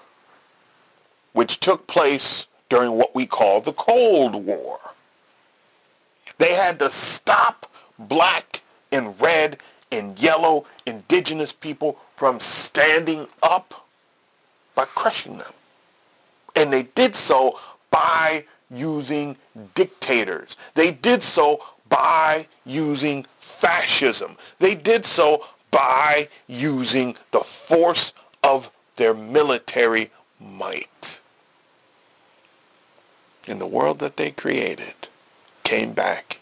which took place during what we call the Cold War. They had to stop black and red and yellow indigenous people from standing up by crushing them. And they did so by using dictators. They did so by using fascism. They did so by using the force of their military might. in the world that they created came back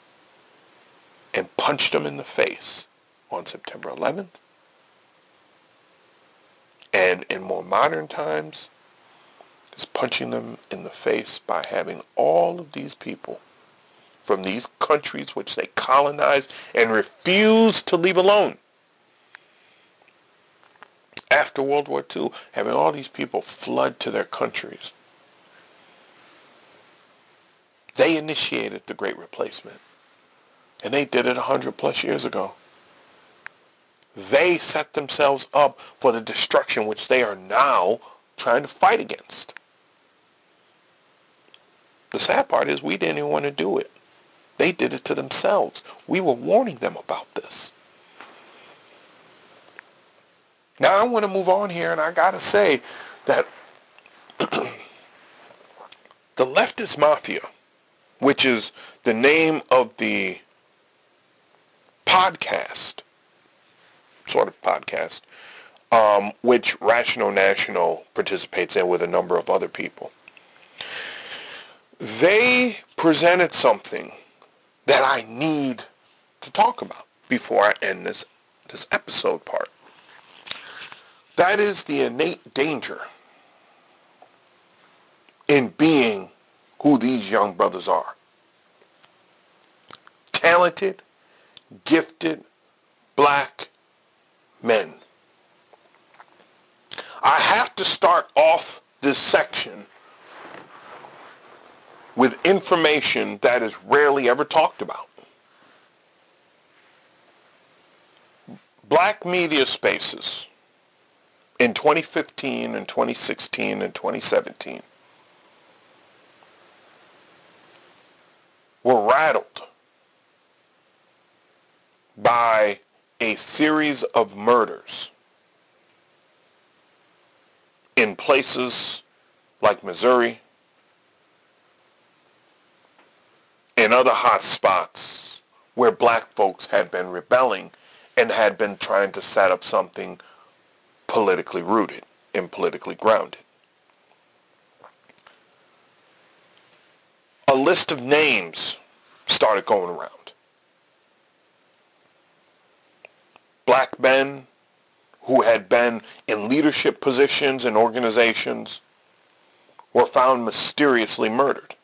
and punched them in the face on September 11th. And in more modern times, is punching them in the face by having all of these people from these countries which they colonized and refused to leave alone. After World War II, having all these people flood to their countries. They initiated the Great Replacement. And they did it 100 plus years ago. They set themselves up for the destruction which they are now trying to fight against. The sad part is we didn't even want to do it. They did it to themselves. We were warning them about this. Now I want to move on here, and I got to say that the leftist mafia, which is the name of the podcast, sort of podcast, um, which Rational National participates in with a number of other people they presented something that I need to talk about before I end this, this episode part. That is the innate danger in being who these young brothers are. Talented, gifted, black men. I have to start off this section with information that is rarely ever talked about. Black media spaces in 2015 and 2016 and 2017 were rattled by a series of murders in places like Missouri, in other hot spots where black folks had been rebelling and had been trying to set up something politically rooted and politically grounded. A list of names started going around. Black men who had been in leadership positions in organizations were found mysteriously murdered.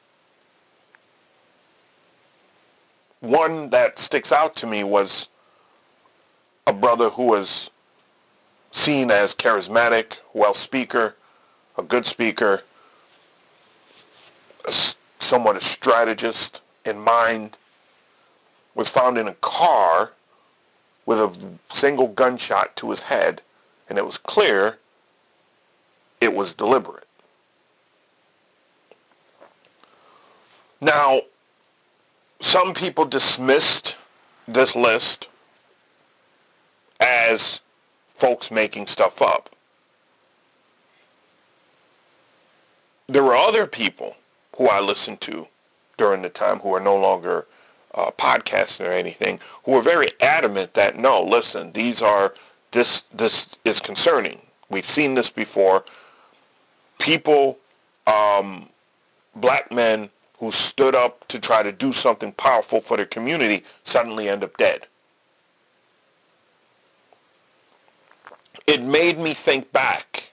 one that sticks out to me was a brother who was seen as charismatic, well speaker, a good speaker, somewhat a strategist in mind, was found in a car with a single gunshot to his head, and it was clear it was deliberate. Now, some people dismissed this list as folks making stuff up. There were other people who I listened to during the time who are no longer uh, podcasting or anything who were very adamant that no, listen, these are this this is concerning. We've seen this before. People, um, black men who stood up to try to do something powerful for their community suddenly end up dead. It made me think back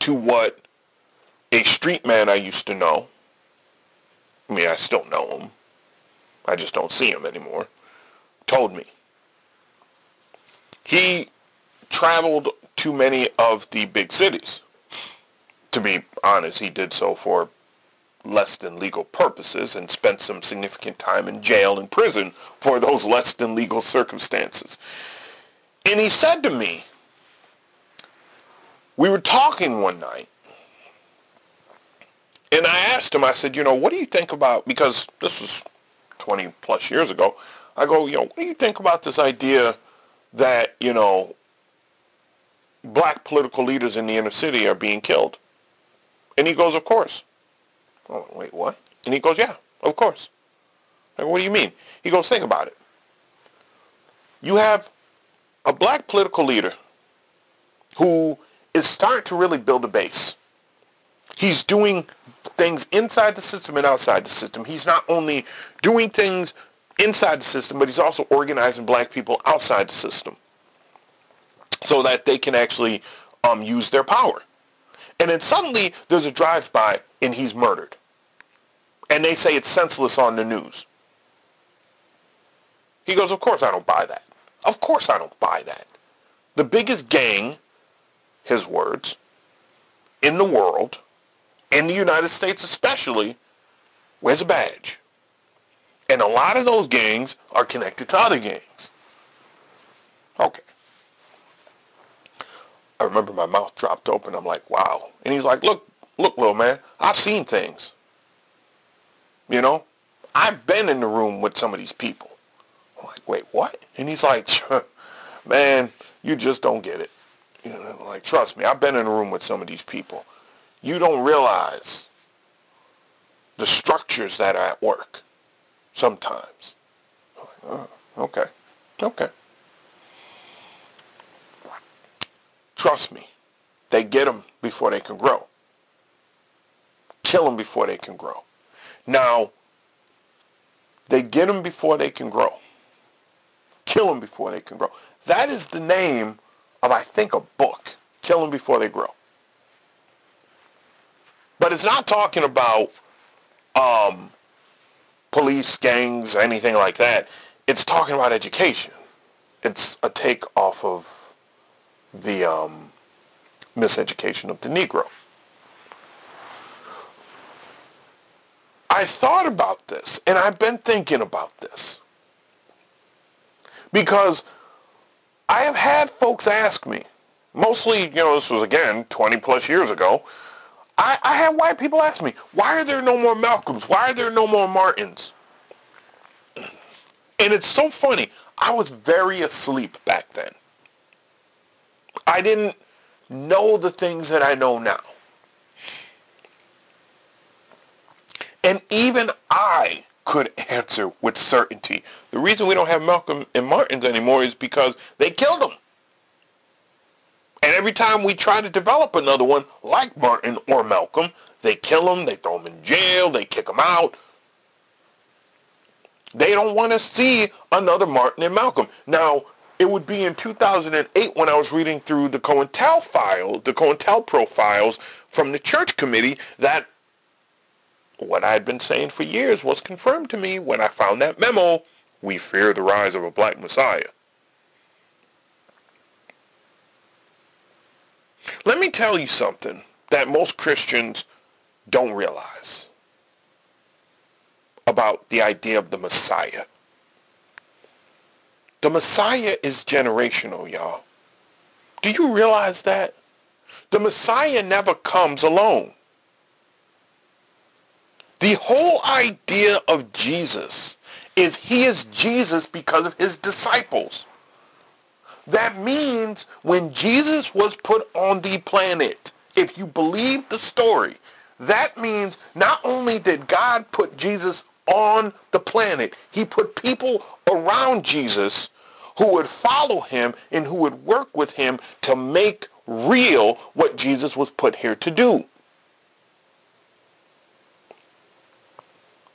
to what a street man I used to know, I mean, I still know him, I just don't see him anymore, told me. He traveled to many of the big cities. To be honest, he did so for less than legal purposes and spent some significant time in jail and prison for those less than legal circumstances. And he said to me, we were talking one night, and I asked him, I said, you know, what do you think about, because this was 20 plus years ago, I go, you know, what do you think about this idea that, you know, black political leaders in the inner city are being killed? And he goes, of course. Oh, wait, what? And he goes, yeah, of course. I go, what do you mean? He goes, think about it. You have a black political leader who is starting to really build a base. He's doing things inside the system and outside the system. He's not only doing things inside the system, but he's also organizing black people outside the system so that they can actually um, use their power. And then suddenly there's a drive-by and he's murdered. And they say it's senseless on the news. He goes, of course I don't buy that. Of course I don't buy that. The biggest gang, his words, in the world, in the United States especially, wears a badge. And a lot of those gangs are connected to other gangs. Okay. I remember my mouth dropped open. I'm like, wow. And he's like, look, look, little man, I've seen things. You know, I've been in the room with some of these people. I'm like, wait, what? And he's like, man, you just don't get it. You know, like, trust me, I've been in a room with some of these people. You don't realize the structures that are at work sometimes. Oh, okay, okay. Trust me, they get them before they can grow. Kill them before they can grow. Now, they get them before they can grow. Kill them before they can grow. That is the name of, I think, a book. Kill them before they grow. But it's not talking about um, police, gangs, anything like that. It's talking about education. It's a take off of the um, miseducation of the Negro. I thought about this, and I've been thinking about this. Because I have had folks ask me, mostly, you know, this was again 20 plus years ago, I, I had white people ask me, why are there no more Malcolms? Why are there no more Martins? And it's so funny. I was very asleep back then. I didn't know the things that I know now. And even I could answer with certainty. The reason we don't have Malcolm and Martins anymore is because they killed them. And every time we try to develop another one like Martin or Malcolm, they kill them, they throw them in jail, they kick them out. They don't want to see another Martin and Malcolm. Now, it would be in 2008 when I was reading through the COINTEL file, the COINTELPRO profiles from the church committee that what I had been saying for years was confirmed to me when I found that memo, we fear the rise of a black messiah. Let me tell you something that most Christians don't realize about the idea of the Messiah. The Messiah is generational, y'all. Do you realize that? The Messiah never comes alone. The whole idea of Jesus is he is Jesus because of his disciples. That means when Jesus was put on the planet, if you believe the story, that means not only did God put Jesus on the planet, he put people around Jesus who would follow him and who would work with him to make real what Jesus was put here to do.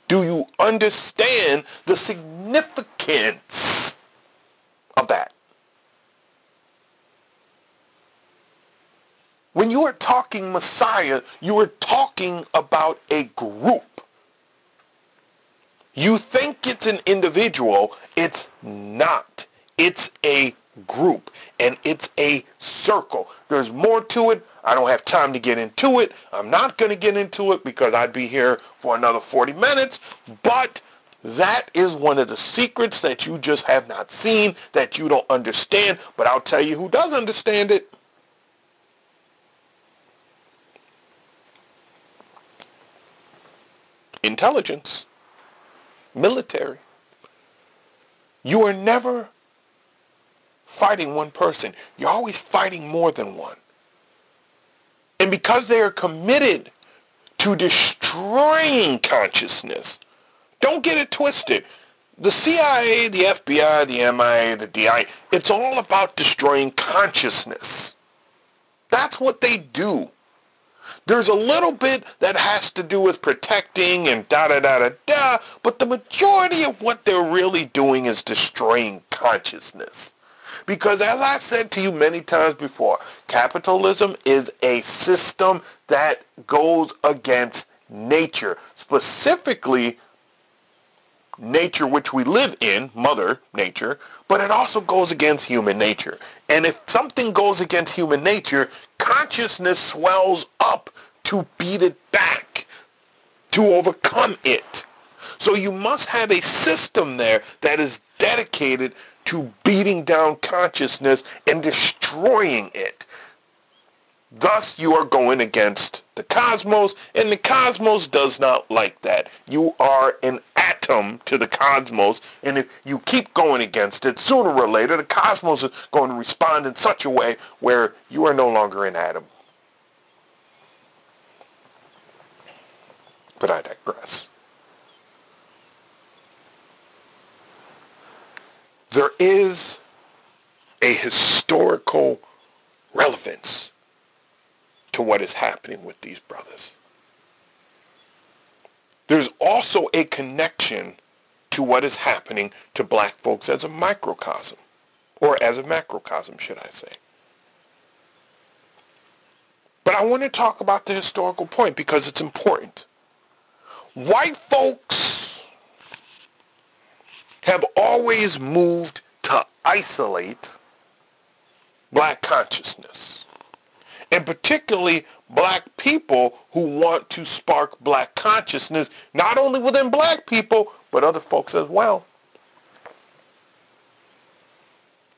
Do you understand the significance of that? When you are talking Messiah, you are talking about a group. You think it's an individual. It's not. It's a group and it's a circle. There's more to it. I don't have time to get into it. I'm not going to get into it because I'd be here for another 40 minutes. But that is one of the secrets that you just have not seen, that you don't understand. But I'll tell you who does understand it. Intelligence. Military. You are never fighting one person. You're always fighting more than one. And because they are committed to destroying consciousness, don't get it twisted. The CIA, the FBI, the MIA, the DI, it's all about destroying consciousness. That's what they do. There's a little bit that has to do with protecting and da-da-da-da-da, but the majority of what they're really doing is destroying consciousness. Because as I said to you many times before, capitalism is a system that goes against nature, specifically nature which we live in, mother nature, but it also goes against human nature. And if something goes against human nature, consciousness swells up to beat it back, to overcome it. So you must have a system there that is dedicated to beating down consciousness and destroying it. Thus, you are going against the cosmos, and the cosmos does not like that. You are an atom to the cosmos, and if you keep going against it, sooner or later, the cosmos is going to respond in such a way where you are no longer an atom. But I digress. there is a historical relevance to what is happening with these brothers. There's also a connection to what is happening to black folks as a microcosm, or as a macrocosm, should I say. But I want to talk about the historical point because it's important. White folks have always moved to isolate black consciousness. And particularly black people who want to spark black consciousness, not only within black people, but other folks as well.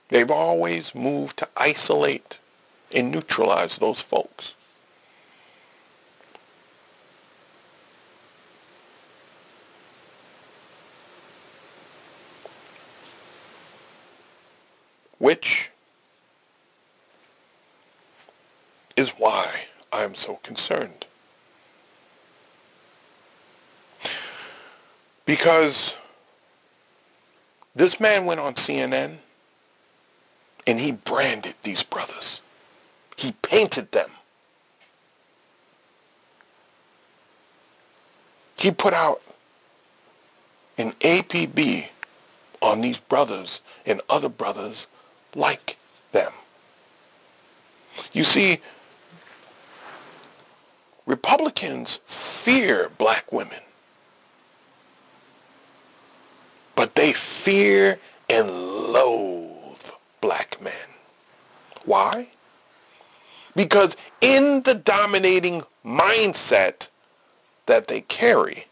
They've always moved to isolate and neutralize those folks. which is why I'm so concerned. Because this man went on CNN and he branded these brothers. He painted them. He put out an APB on these brothers and other brothers like them. You see, Republicans fear black women, but they fear and loathe black men. Why? Because in the dominating mindset that they carry,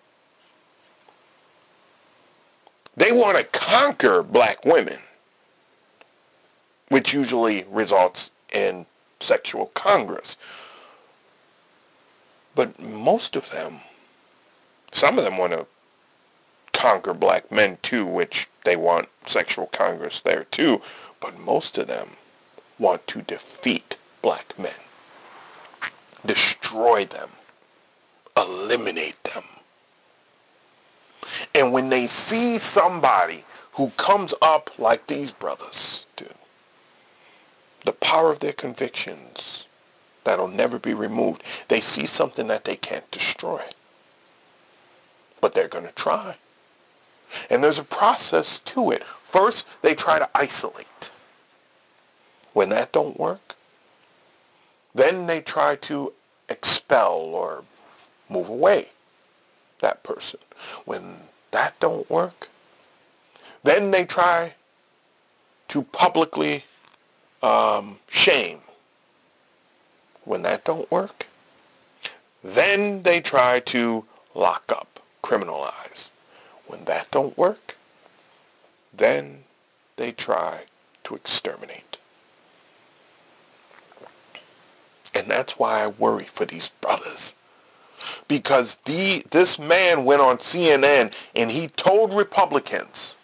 they want to conquer black women which usually results in sexual congress. But most of them, some of them want to conquer black men too, which they want sexual congress there too, but most of them want to defeat black men, destroy them, eliminate them. And when they see somebody who comes up like these brothers do, the power of their convictions that'll never be removed, they see something that they can't destroy. But they're going to try. And there's a process to it. First, they try to isolate. When that don't work, then they try to expel or move away that person. When that don't work, then they try to publicly um, shame. When that don't work, then they try to lock up, criminalize. When that don't work, then they try to exterminate. And that's why I worry for these brothers. Because the, this man went on CNN and he told Republicans,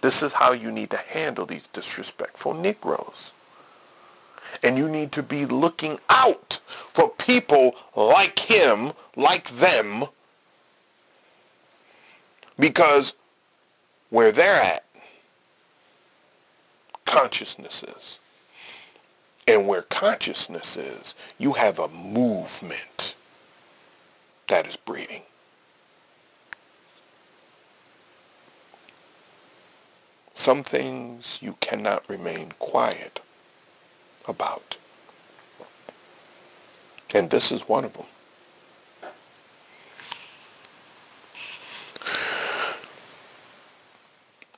this is how you need to handle these disrespectful Negroes. And you need to be looking out for people like him, like them, because where they're at, consciousness is. And where consciousness is, you have a movement that is breeding. Some things you cannot remain quiet about. And this is one of them.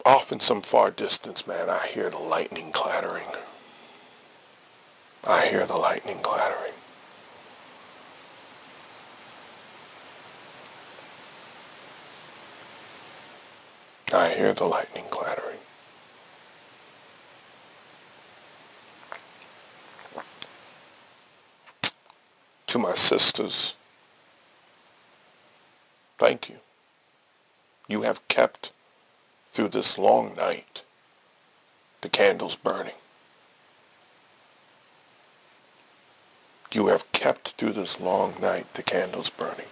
Off in some far distance, man, I hear the lightning clattering. I hear the lightning clattering. I hear the lightning clattering. To my sisters, thank you. You have kept through this long night the candles burning. You have kept through this long night the candles burning.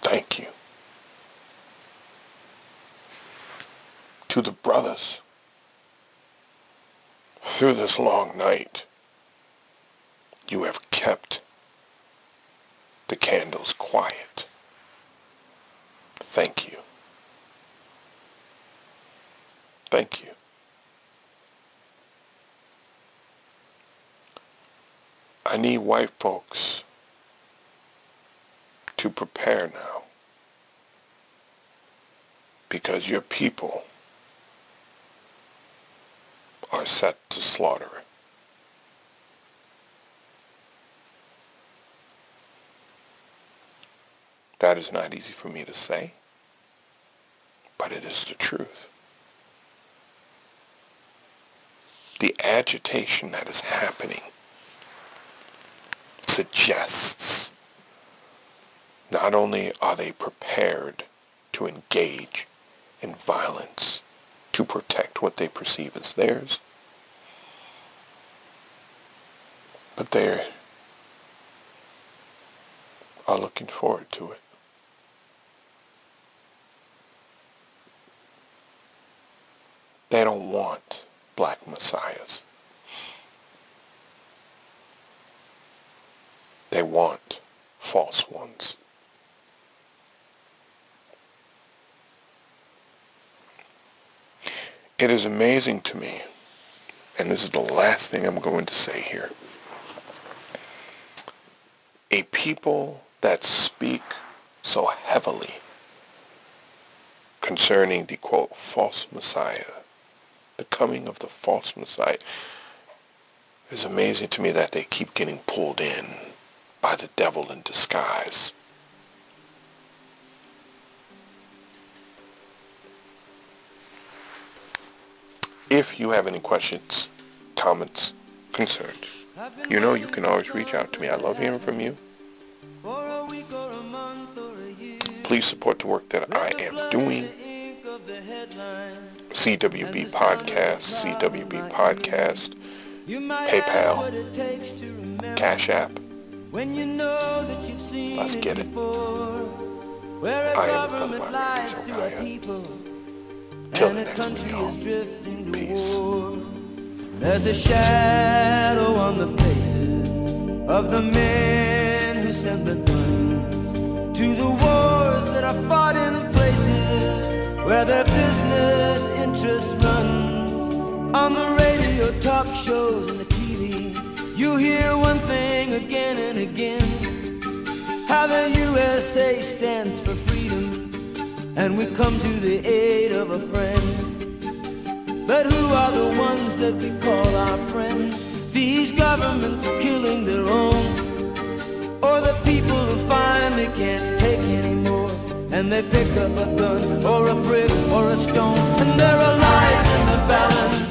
Thank you. To the brothers, through this long night, you have kept the candles quiet. Thank you. Thank you. I need white folks to prepare now because your people are set to slaughter That is not easy for me to say, but it is the truth. The agitation that is happening suggests not only are they prepared to engage in violence to protect what they perceive as theirs, but they are looking forward to it. They don't want black messiahs. They want false ones. It is amazing to me, and this is the last thing I'm going to say here, a people that speak so heavily concerning the quote false messiah, the coming of the false messiah, is amazing to me that they keep getting pulled in by the devil in disguise. If you have any questions, comments, concerns, you know you can always reach out to me. I love hearing from you. Please support the work that I am doing. CWB Podcast, CWB Podcast, PayPal, Cash App. Let's get it. I am the Brother Rodriguez Till the next one, y'all. Peace. There's a shadow on the faces of the men who sent the guns to the wars that are fought in where their business interest runs. On the radio, talk shows, and the TV, you hear one thing again and again how the USA stands for freedom, and we come to the aid of a friend. But who are the ones that we call our friends? These governments killing their own, or the people who finally can't take anymore, and they pick up a gun or a brick or a stone, and there are lives in the balance